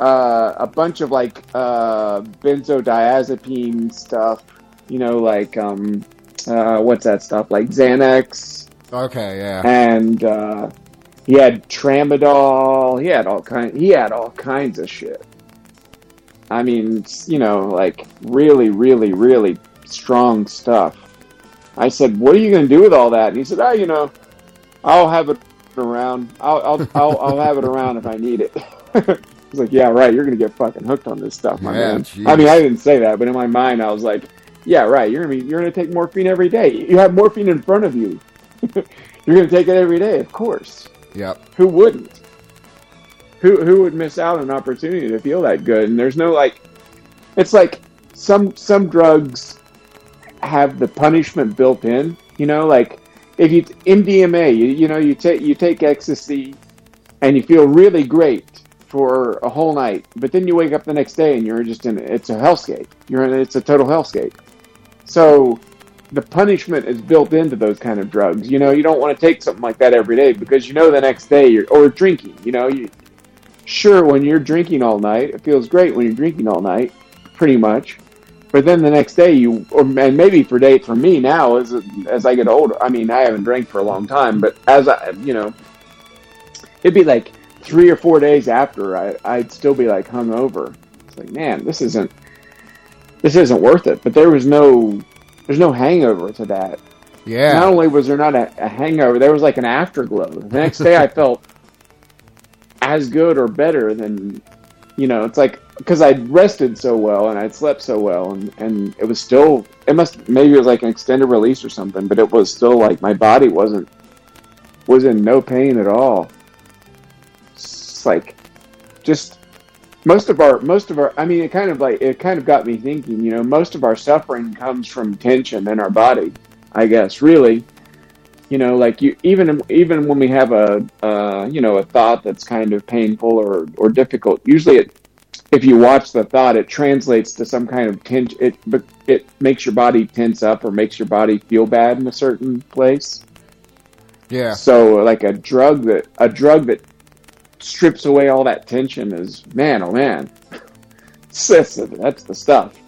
[SPEAKER 11] uh, a bunch of like uh, benzodiazepine stuff. You know, like um, uh, what's that stuff? Like Xanax,
[SPEAKER 1] Okay, yeah.
[SPEAKER 11] and uh, he had tramadol. He had all kind. He had all kinds of shit. I mean, you know, like really, really, really strong stuff. I said, "What are you going to do with all that?" And he said, "Oh, you know, I'll have it around. I'll I'll I'll, I'll have it around if I need it." <laughs> I was like, "Yeah, right. You're going to get fucking hooked on this stuff, my
[SPEAKER 1] Yeah,
[SPEAKER 11] man."
[SPEAKER 1] jeez.
[SPEAKER 11] I mean, I didn't say that, but in my mind, I was like, "Yeah, right. You're going to be you're to take morphine every day. You have morphine in front of you. <laughs> you're going to take it every day, of course.
[SPEAKER 1] Yep.
[SPEAKER 11] Who wouldn't? Who who would miss out on an opportunity to feel that good? And there's no like, it's like some some drugs have the punishment built in. You know, like if you MDMA, you, you know, you take you take ecstasy, and you feel really great for a whole night, but then you wake up the next day and you're just in it's a hellscape. You're in it's a total hellscape. So the punishment is built into those kind of drugs. You know, you don't want to take something like that every day because you know the next day you're or drinking. You know, you sure when you're drinking all night, it feels great when you're drinking all night, pretty much. But then the next day you, or and maybe for day for me now as as I get older. I mean, I haven't drank for a long time, but as I, you know, it'd be like three or four days after I, I'd still be like hungover. It's like, man, this isn't this isn't worth it. But there was no there's no hangover to that.
[SPEAKER 1] Yeah.
[SPEAKER 11] Not only was there not a, a hangover, there was like an afterglow. The next day, I <laughs> felt as good or better than, you know, it's like because I'd rested so well and I'd slept so well, and and it was still it must maybe it was like an extended release or something, but it was still like my body wasn't was in no pain at all. It's like just most of our most of our i mean it kind of like it kind of got me thinking you know most of our suffering comes from tension in our body i guess really you know like you even even when we have a uh, you know a thought that's kind of painful or or difficult usually it if you watch the thought it translates to some kind of tension it but it makes your body tense up or makes your body feel bad in a certain place
[SPEAKER 1] Yeah.
[SPEAKER 11] so like a drug that a drug that strips away all that tension is man oh man. <laughs> That's, that's the stuff.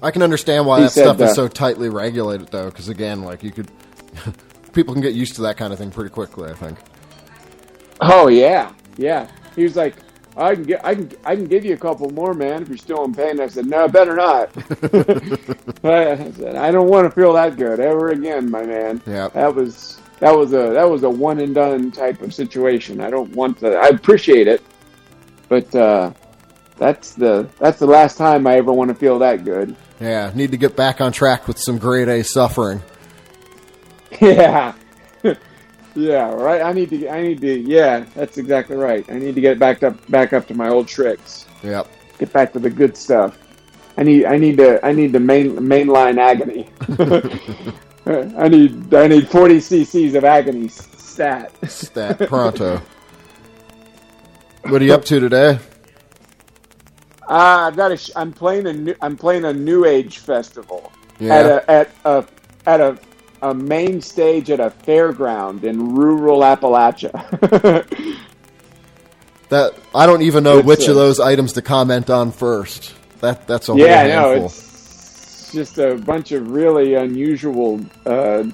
[SPEAKER 1] I can understand why
[SPEAKER 11] He
[SPEAKER 1] that
[SPEAKER 11] said,
[SPEAKER 1] stuff is
[SPEAKER 11] uh,
[SPEAKER 1] so tightly regulated, though, because again, like you could, <laughs> people can get used to that kind of thing pretty quickly. I think.
[SPEAKER 11] oh yeah. Yeah. He was like I can get I can I can give you a couple more man if you're still in pain. I said no better not. <laughs> I said I don't want to feel that good ever again my man.
[SPEAKER 1] Yeah.
[SPEAKER 11] that was that was a that was a one and done type of situation I don't want to I appreciate it but uh that's the that's the last time I ever want to feel that good
[SPEAKER 1] Yeah. Need to get back on track with some grade A suffering. <laughs>
[SPEAKER 11] Yeah. <laughs> yeah, right. I need to I need to yeah, that's exactly right. I need to get back up back up to my old tricks.
[SPEAKER 1] Yep.
[SPEAKER 11] Get back to the good stuff. I need I need to I need the main mainline agony. <laughs> <laughs> I need I need 40 cc's of agony stat.
[SPEAKER 1] Stat pronto. <laughs> what are you up to today?
[SPEAKER 11] Uh, I've got a sh- I'm playing a new I'm playing a new age festival
[SPEAKER 1] Yeah.
[SPEAKER 11] at a at a at a a main stage at a fairground in rural Appalachia. <laughs>
[SPEAKER 1] That I don't even know
[SPEAKER 11] It's,
[SPEAKER 1] which
[SPEAKER 11] uh,
[SPEAKER 1] of those items to comment on first. That that's a whole
[SPEAKER 11] yeah, know.
[SPEAKER 1] handful.
[SPEAKER 11] It's just a bunch of really unusual uh,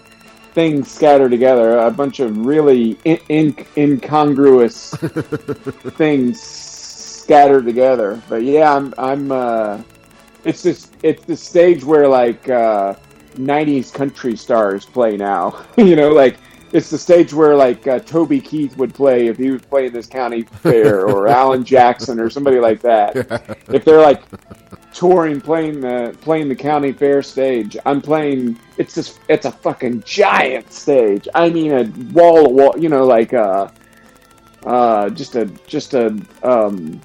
[SPEAKER 11] things scattered together. A bunch of really in- in- incongruous <laughs> things scattered together. But yeah, I'm I'm uh, it's this it's the stage where like uh, '90s country stars play now. <laughs> you know, like it's the stage where like uh, Toby Keith would play if he was playing this county fair, or Alan Jackson, or somebody like that. <laughs> if they're like touring, playing the playing the county fair stage, I'm playing. It's just It's a fucking giant stage. I mean, a wall wall. You know, like uh, uh, just a just a um,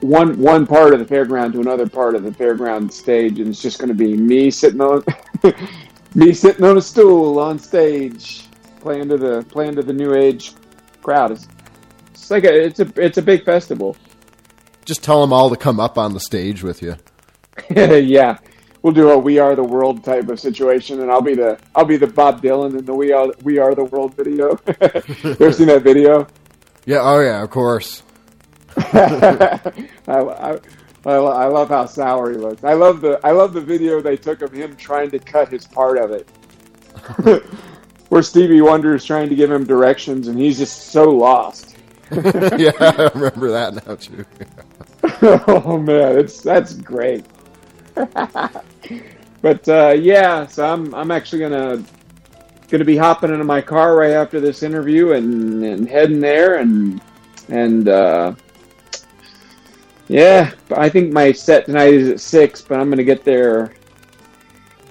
[SPEAKER 11] one one part of the fairground to another part of the fairground stage, and it's just going to be me sitting on <laughs> me sitting on a stool on stage, playing to the playing to the new age crowd. It's, it's like a it's a it's a big festival.
[SPEAKER 1] Just tell them all to come up on the stage with you. <laughs>
[SPEAKER 11] yeah, we'll do a "We Are the World" type of situation, and I'll be the I'll be the Bob Dylan in the "We Are We Are the World" video. <laughs> you ever seen that video?
[SPEAKER 1] Yeah. Oh yeah. Of course. <laughs>
[SPEAKER 11] I, I, I, love how sour he looks. I love the I love the video they took of him trying to cut his part of it, where Stevie Wonder is trying to give him directions, and he's just so lost. <laughs>
[SPEAKER 1] yeah, I remember that now too. <laughs>
[SPEAKER 11] oh man, it's that's great. <laughs> but uh, yeah, so I'm I'm actually gonna gonna be hopping into my car right after this interview and, and heading there and and uh, yeah, I think my set tonight is at six, but I'm gonna get there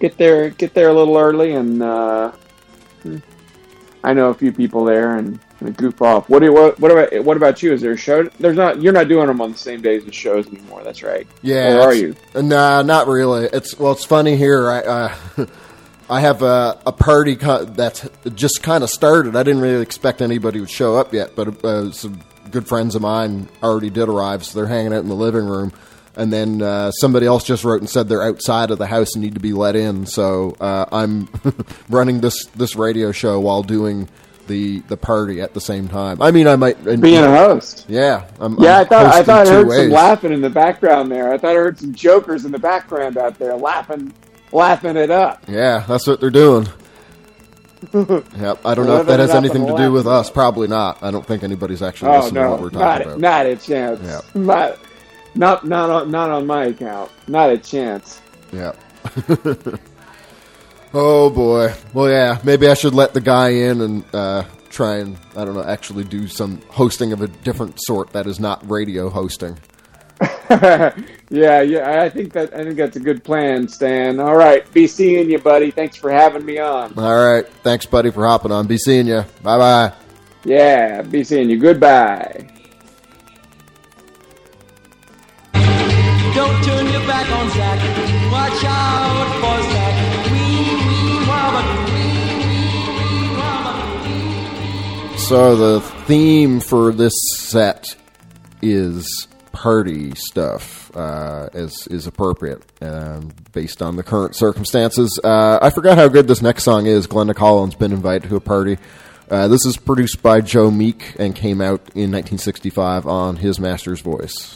[SPEAKER 11] get there get there a little early and uh, I know a few people there and. And goof off. What do you, what, what about what about you? Is there a show? There's not. You're not doing them on the same days as shows anymore. That's right.
[SPEAKER 1] Yeah.
[SPEAKER 11] Or are you?
[SPEAKER 1] Nah, not really. It's well, it's funny here. I uh, <laughs> I have a, a party co- that's just kind of started. I didn't really expect anybody would show up yet, but uh, some good friends of mine already did arrive, so they're hanging out in the living room. And then uh, somebody else just wrote and said they're outside of the house and need to be let in. So uh, I'm <laughs> running this this radio show while doing the the party at the same time. I mean, I might
[SPEAKER 11] Being a host.
[SPEAKER 1] Yeah, I'm,
[SPEAKER 11] Yeah,
[SPEAKER 1] I'm
[SPEAKER 11] I thought I thought I heard
[SPEAKER 1] ways.
[SPEAKER 11] some laughing in the background there. I thought I heard some jokers in the background out there laughing, laughing it up.
[SPEAKER 1] Yeah, that's what they're doing. <laughs> Yep. I don't know if that has anything to do with us. Probably not. I don't think anybody's actually
[SPEAKER 11] Oh
[SPEAKER 1] listening to what we're
[SPEAKER 11] not,
[SPEAKER 1] talking about.
[SPEAKER 11] not a chance.
[SPEAKER 1] Yeah. <laughs>
[SPEAKER 11] Not, not, not on, not on my account. Not a chance.
[SPEAKER 1] Yeah. <laughs> oh boy. Well, yeah. Maybe I should let the guy in and uh, try and I don't know actually do some hosting of a different sort that is not radio hosting. <laughs>
[SPEAKER 11] yeah, yeah. I think that I think that's a good plan, Stan. All right, be seeing you, buddy. Thanks for having me on.
[SPEAKER 1] All right. Thanks, buddy, for hopping on. Be seeing you. Bye bye.
[SPEAKER 11] Yeah, be seeing you. Goodbye.
[SPEAKER 9] Don't turn your back on Zach. Watch out for Zach.
[SPEAKER 1] So the theme for this set is party stuff, uh, as is appropriate um, based on the current circumstances. Uh, I forgot how good this next song is. Glenda Collins been invited to a party. Uh, this is produced by Joe Meek and came out in 1965 on His Master's Voice.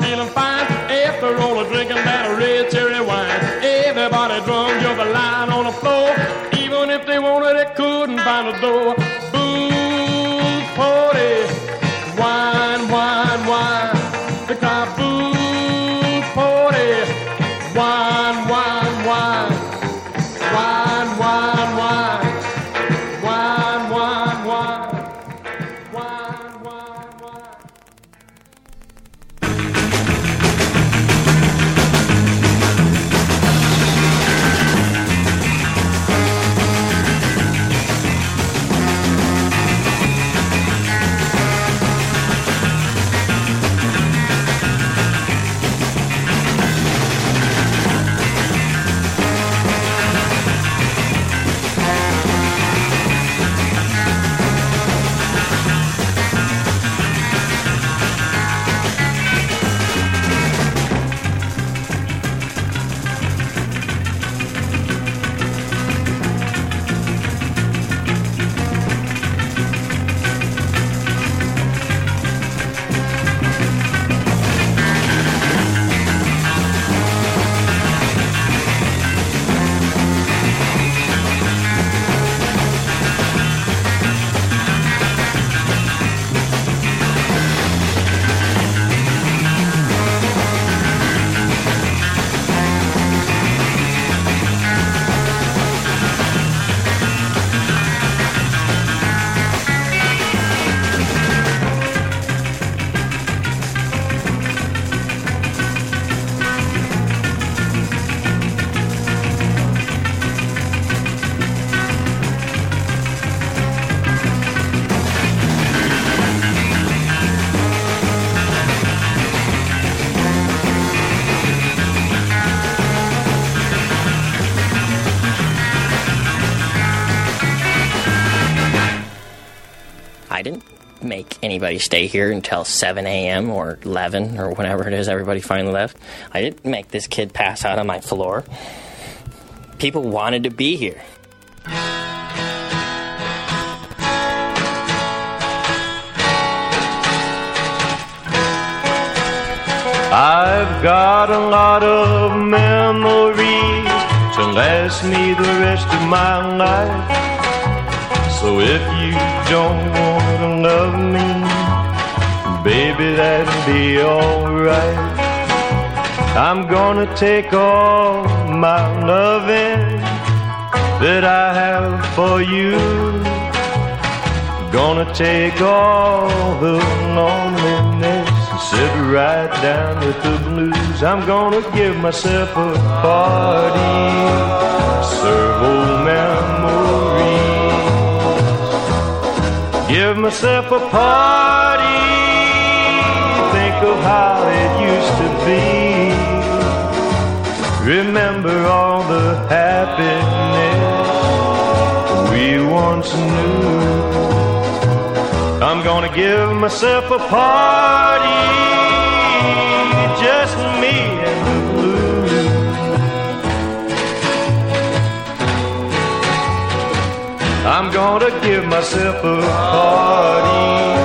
[SPEAKER 12] Feeling fine.
[SPEAKER 13] anybody stay here until 7 a.m. or 11 or whenever it is everybody finally left. I didn't make this kid pass out on my floor. People wanted to be here.
[SPEAKER 14] I've got a lot of memories to last me the rest of my life. So if you don't want to love me, Baby, that'll be alright. I'm gonna take all my loving that I have for you. Gonna take all the loneliness and sit right down with the blues. I'm gonna give myself a party, serve old memories. Give myself a party think of how it used to be. Remember all the happiness we once knew. I'm gonna give myself a party, just me and the blues. I'm gonna give myself a party.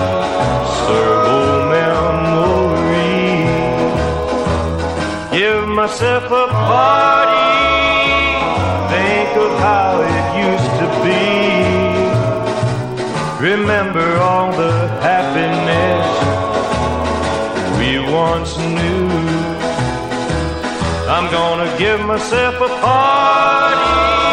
[SPEAKER 14] yourself a party. Think of how it used to be. Remember all the happiness we once knew. I'm gonna give myself a party.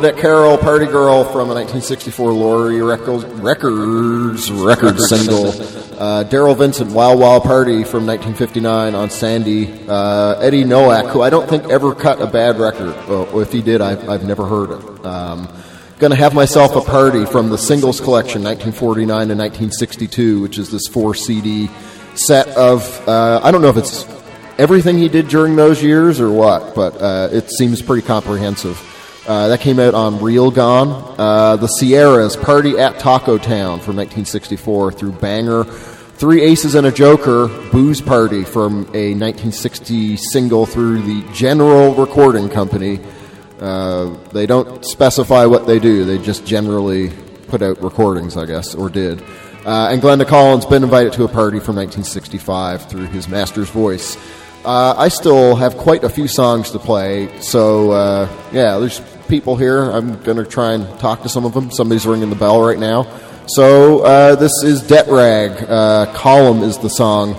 [SPEAKER 1] Bernadette Carroll, "Party Girl" from a 1964 Laurie Records Records record single. Uh, Daryl Vincent, "Wild Wild Party" from 1959 on Sandy. Uh, Eddie Noack, who I don't think ever cut a bad record. Well, if he did, I've, I've never heard it. Um, Gonna have myself a party from the singles collection, 1949 to 1962, which is this four CD set of uh, I don't know if it's everything he did during those years or what, but uh, it seems pretty comprehensive. Uh, that came out on Real Gone. Uh, the Sierras Party at Taco Town from 1964 through Bangar. Three Aces and a Joker Booze Party from a 1960 single through the General Recording Company. Uh, they don't specify what they do. They just generally put out recordings, I guess, or did. Uh, and Glenda Collins been invited to a party from 1965 through his master's voice. Uh, I still have quite a few songs to play, so uh, yeah, there's people here. I'm going to try and talk to some of them. Somebody's ringing the bell right now. So uh, this is Debt Rag. Uh, Column is the song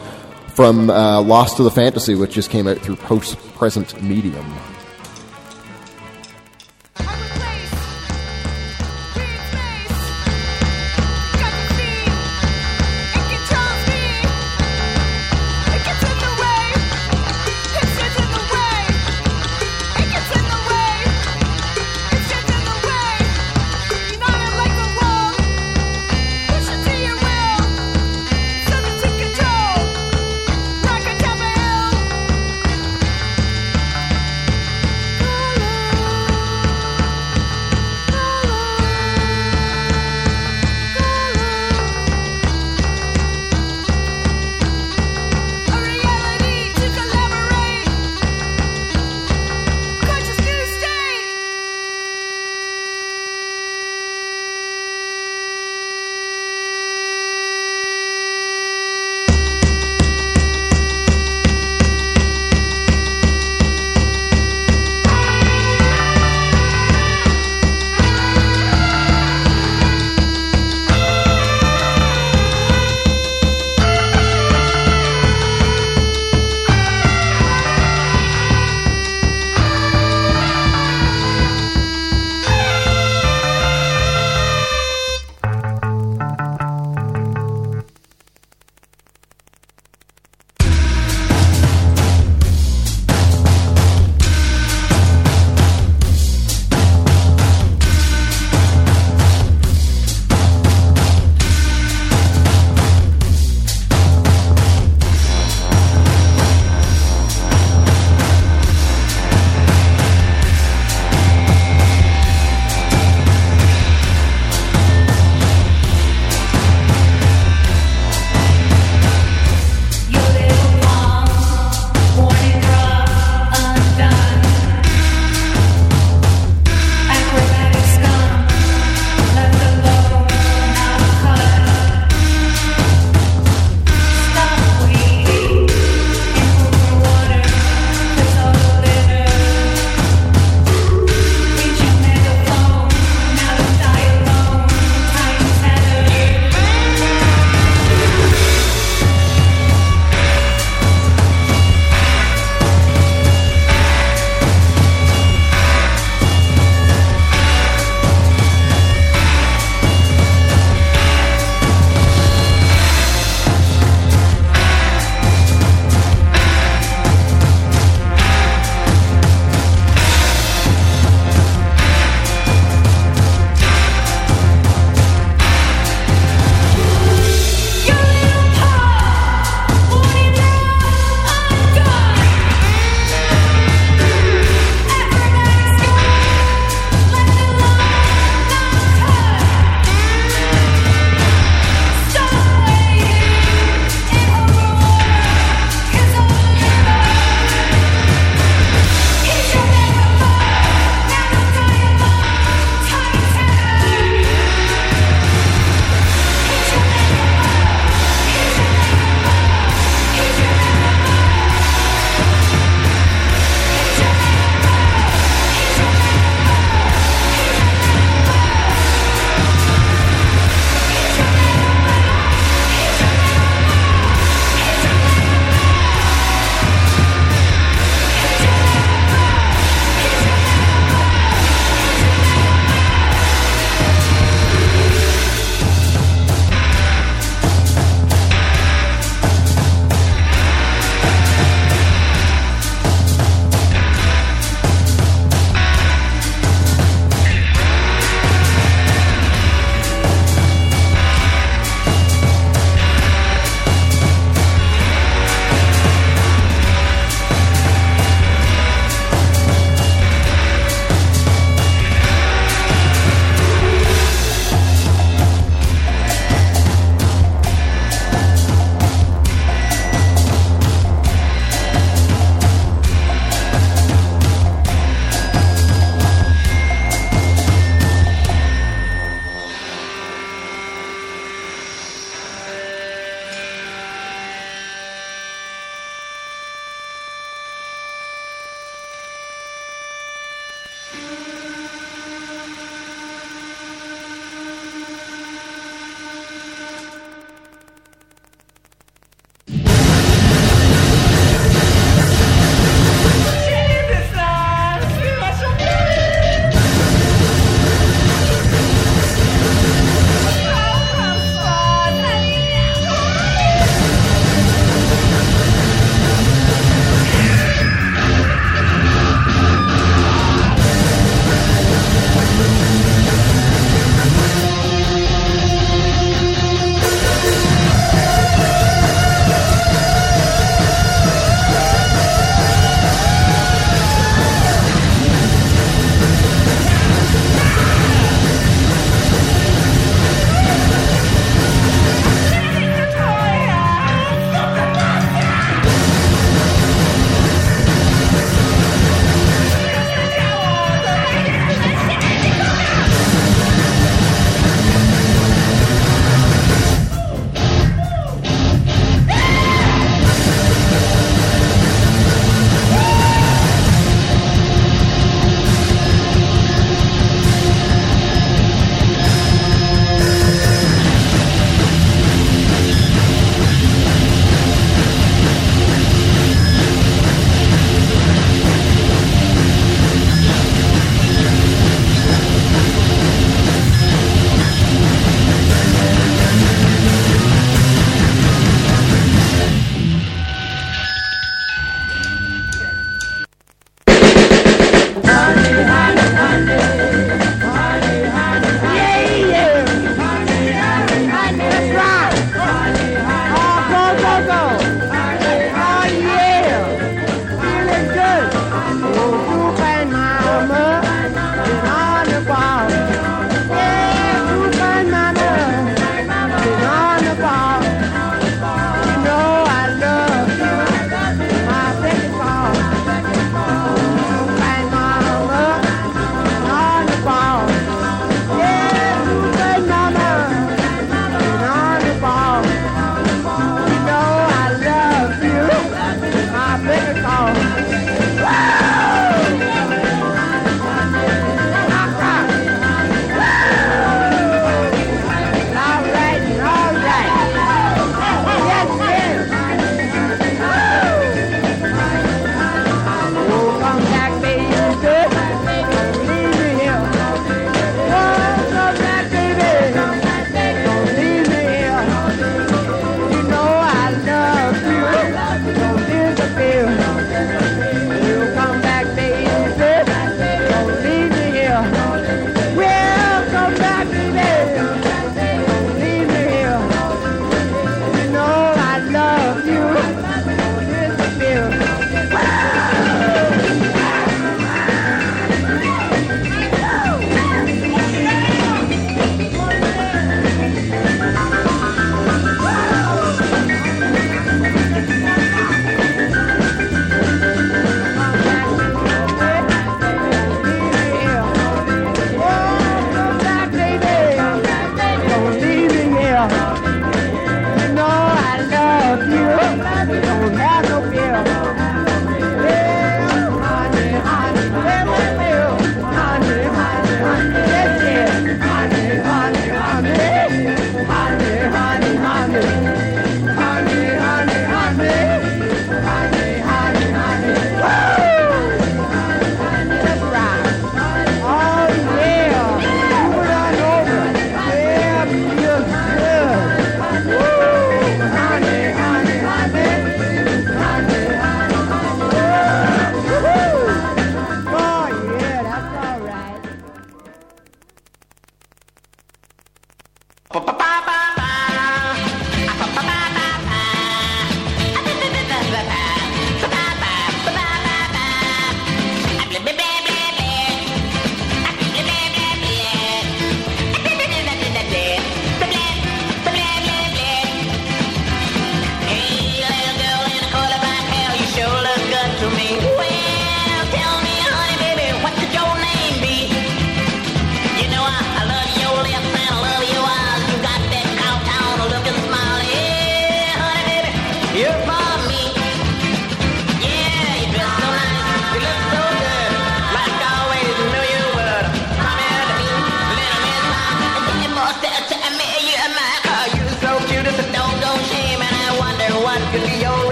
[SPEAKER 1] from uh, Lost to the Fantasy, which just came out through Post Present Medium.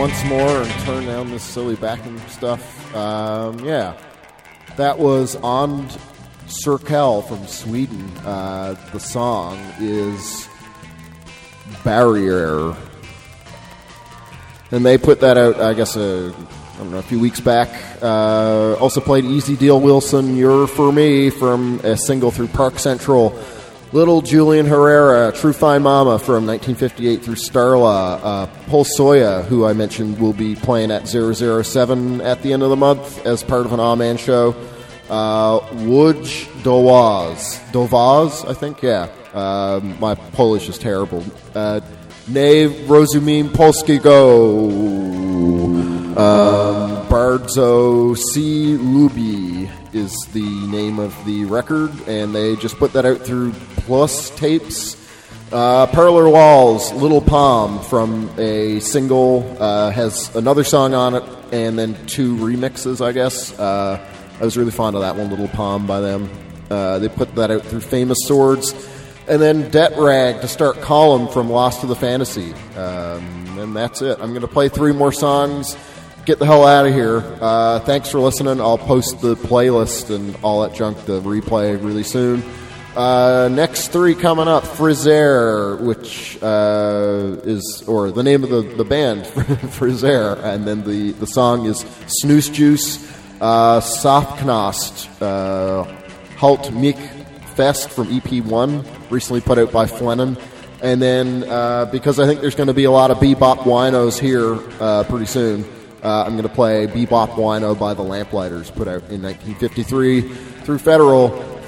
[SPEAKER 1] Once more and turn down this silly backing stuff. Um, yeah, that was on Cirkel from Sweden. Uh, the song is Barrier. And they put that out, I guess, uh, I don't know, a few weeks back. Uh, also played Easy Deal Wilson, You're For Me from a single through Park Central. Little Julian Herrera, True Fine Mama from 1958 through Starla. Uh, Paul Soya, who I mentioned will be playing at 007 at the end of the month as part of an Aw Man show. Uh, Łódź Dowaz. Dowaz, I think, yeah. Um my Polish is terrible. Uh, Nie rozumiem polskiego. Um, Bardzo C. Lubi is the name of the record, and they just put that out through Plus Tapes. Uh, Parlor Walls, Little Palm from a single, uh, has another song on it, and then two remixes, I guess. Uh, I was really fond of that one, Little Palm, by them. Uh, they put that out through Famous Swords. And then Debt Rag to start Column from Lost to the Fantasy. Um, and that's it. I'm going to play three more songs, get the hell out of here. Uh, thanks for listening. I'll post the playlist and all that junk, the replay, really soon. Uh, next three coming up Frizair, which uh, is, or the name of the, the band, <laughs> Frizair, and then the, the song is Snooze Juice, uh, Safknost, uh, Halt Mich Fest from EP1, recently put out by Flennon. And then, uh, because I think there's going to be a lot of bebop winos here uh, pretty soon, uh, I'm going to play Bebop Wino by the Lamplighters, put out in 1953 through Federal.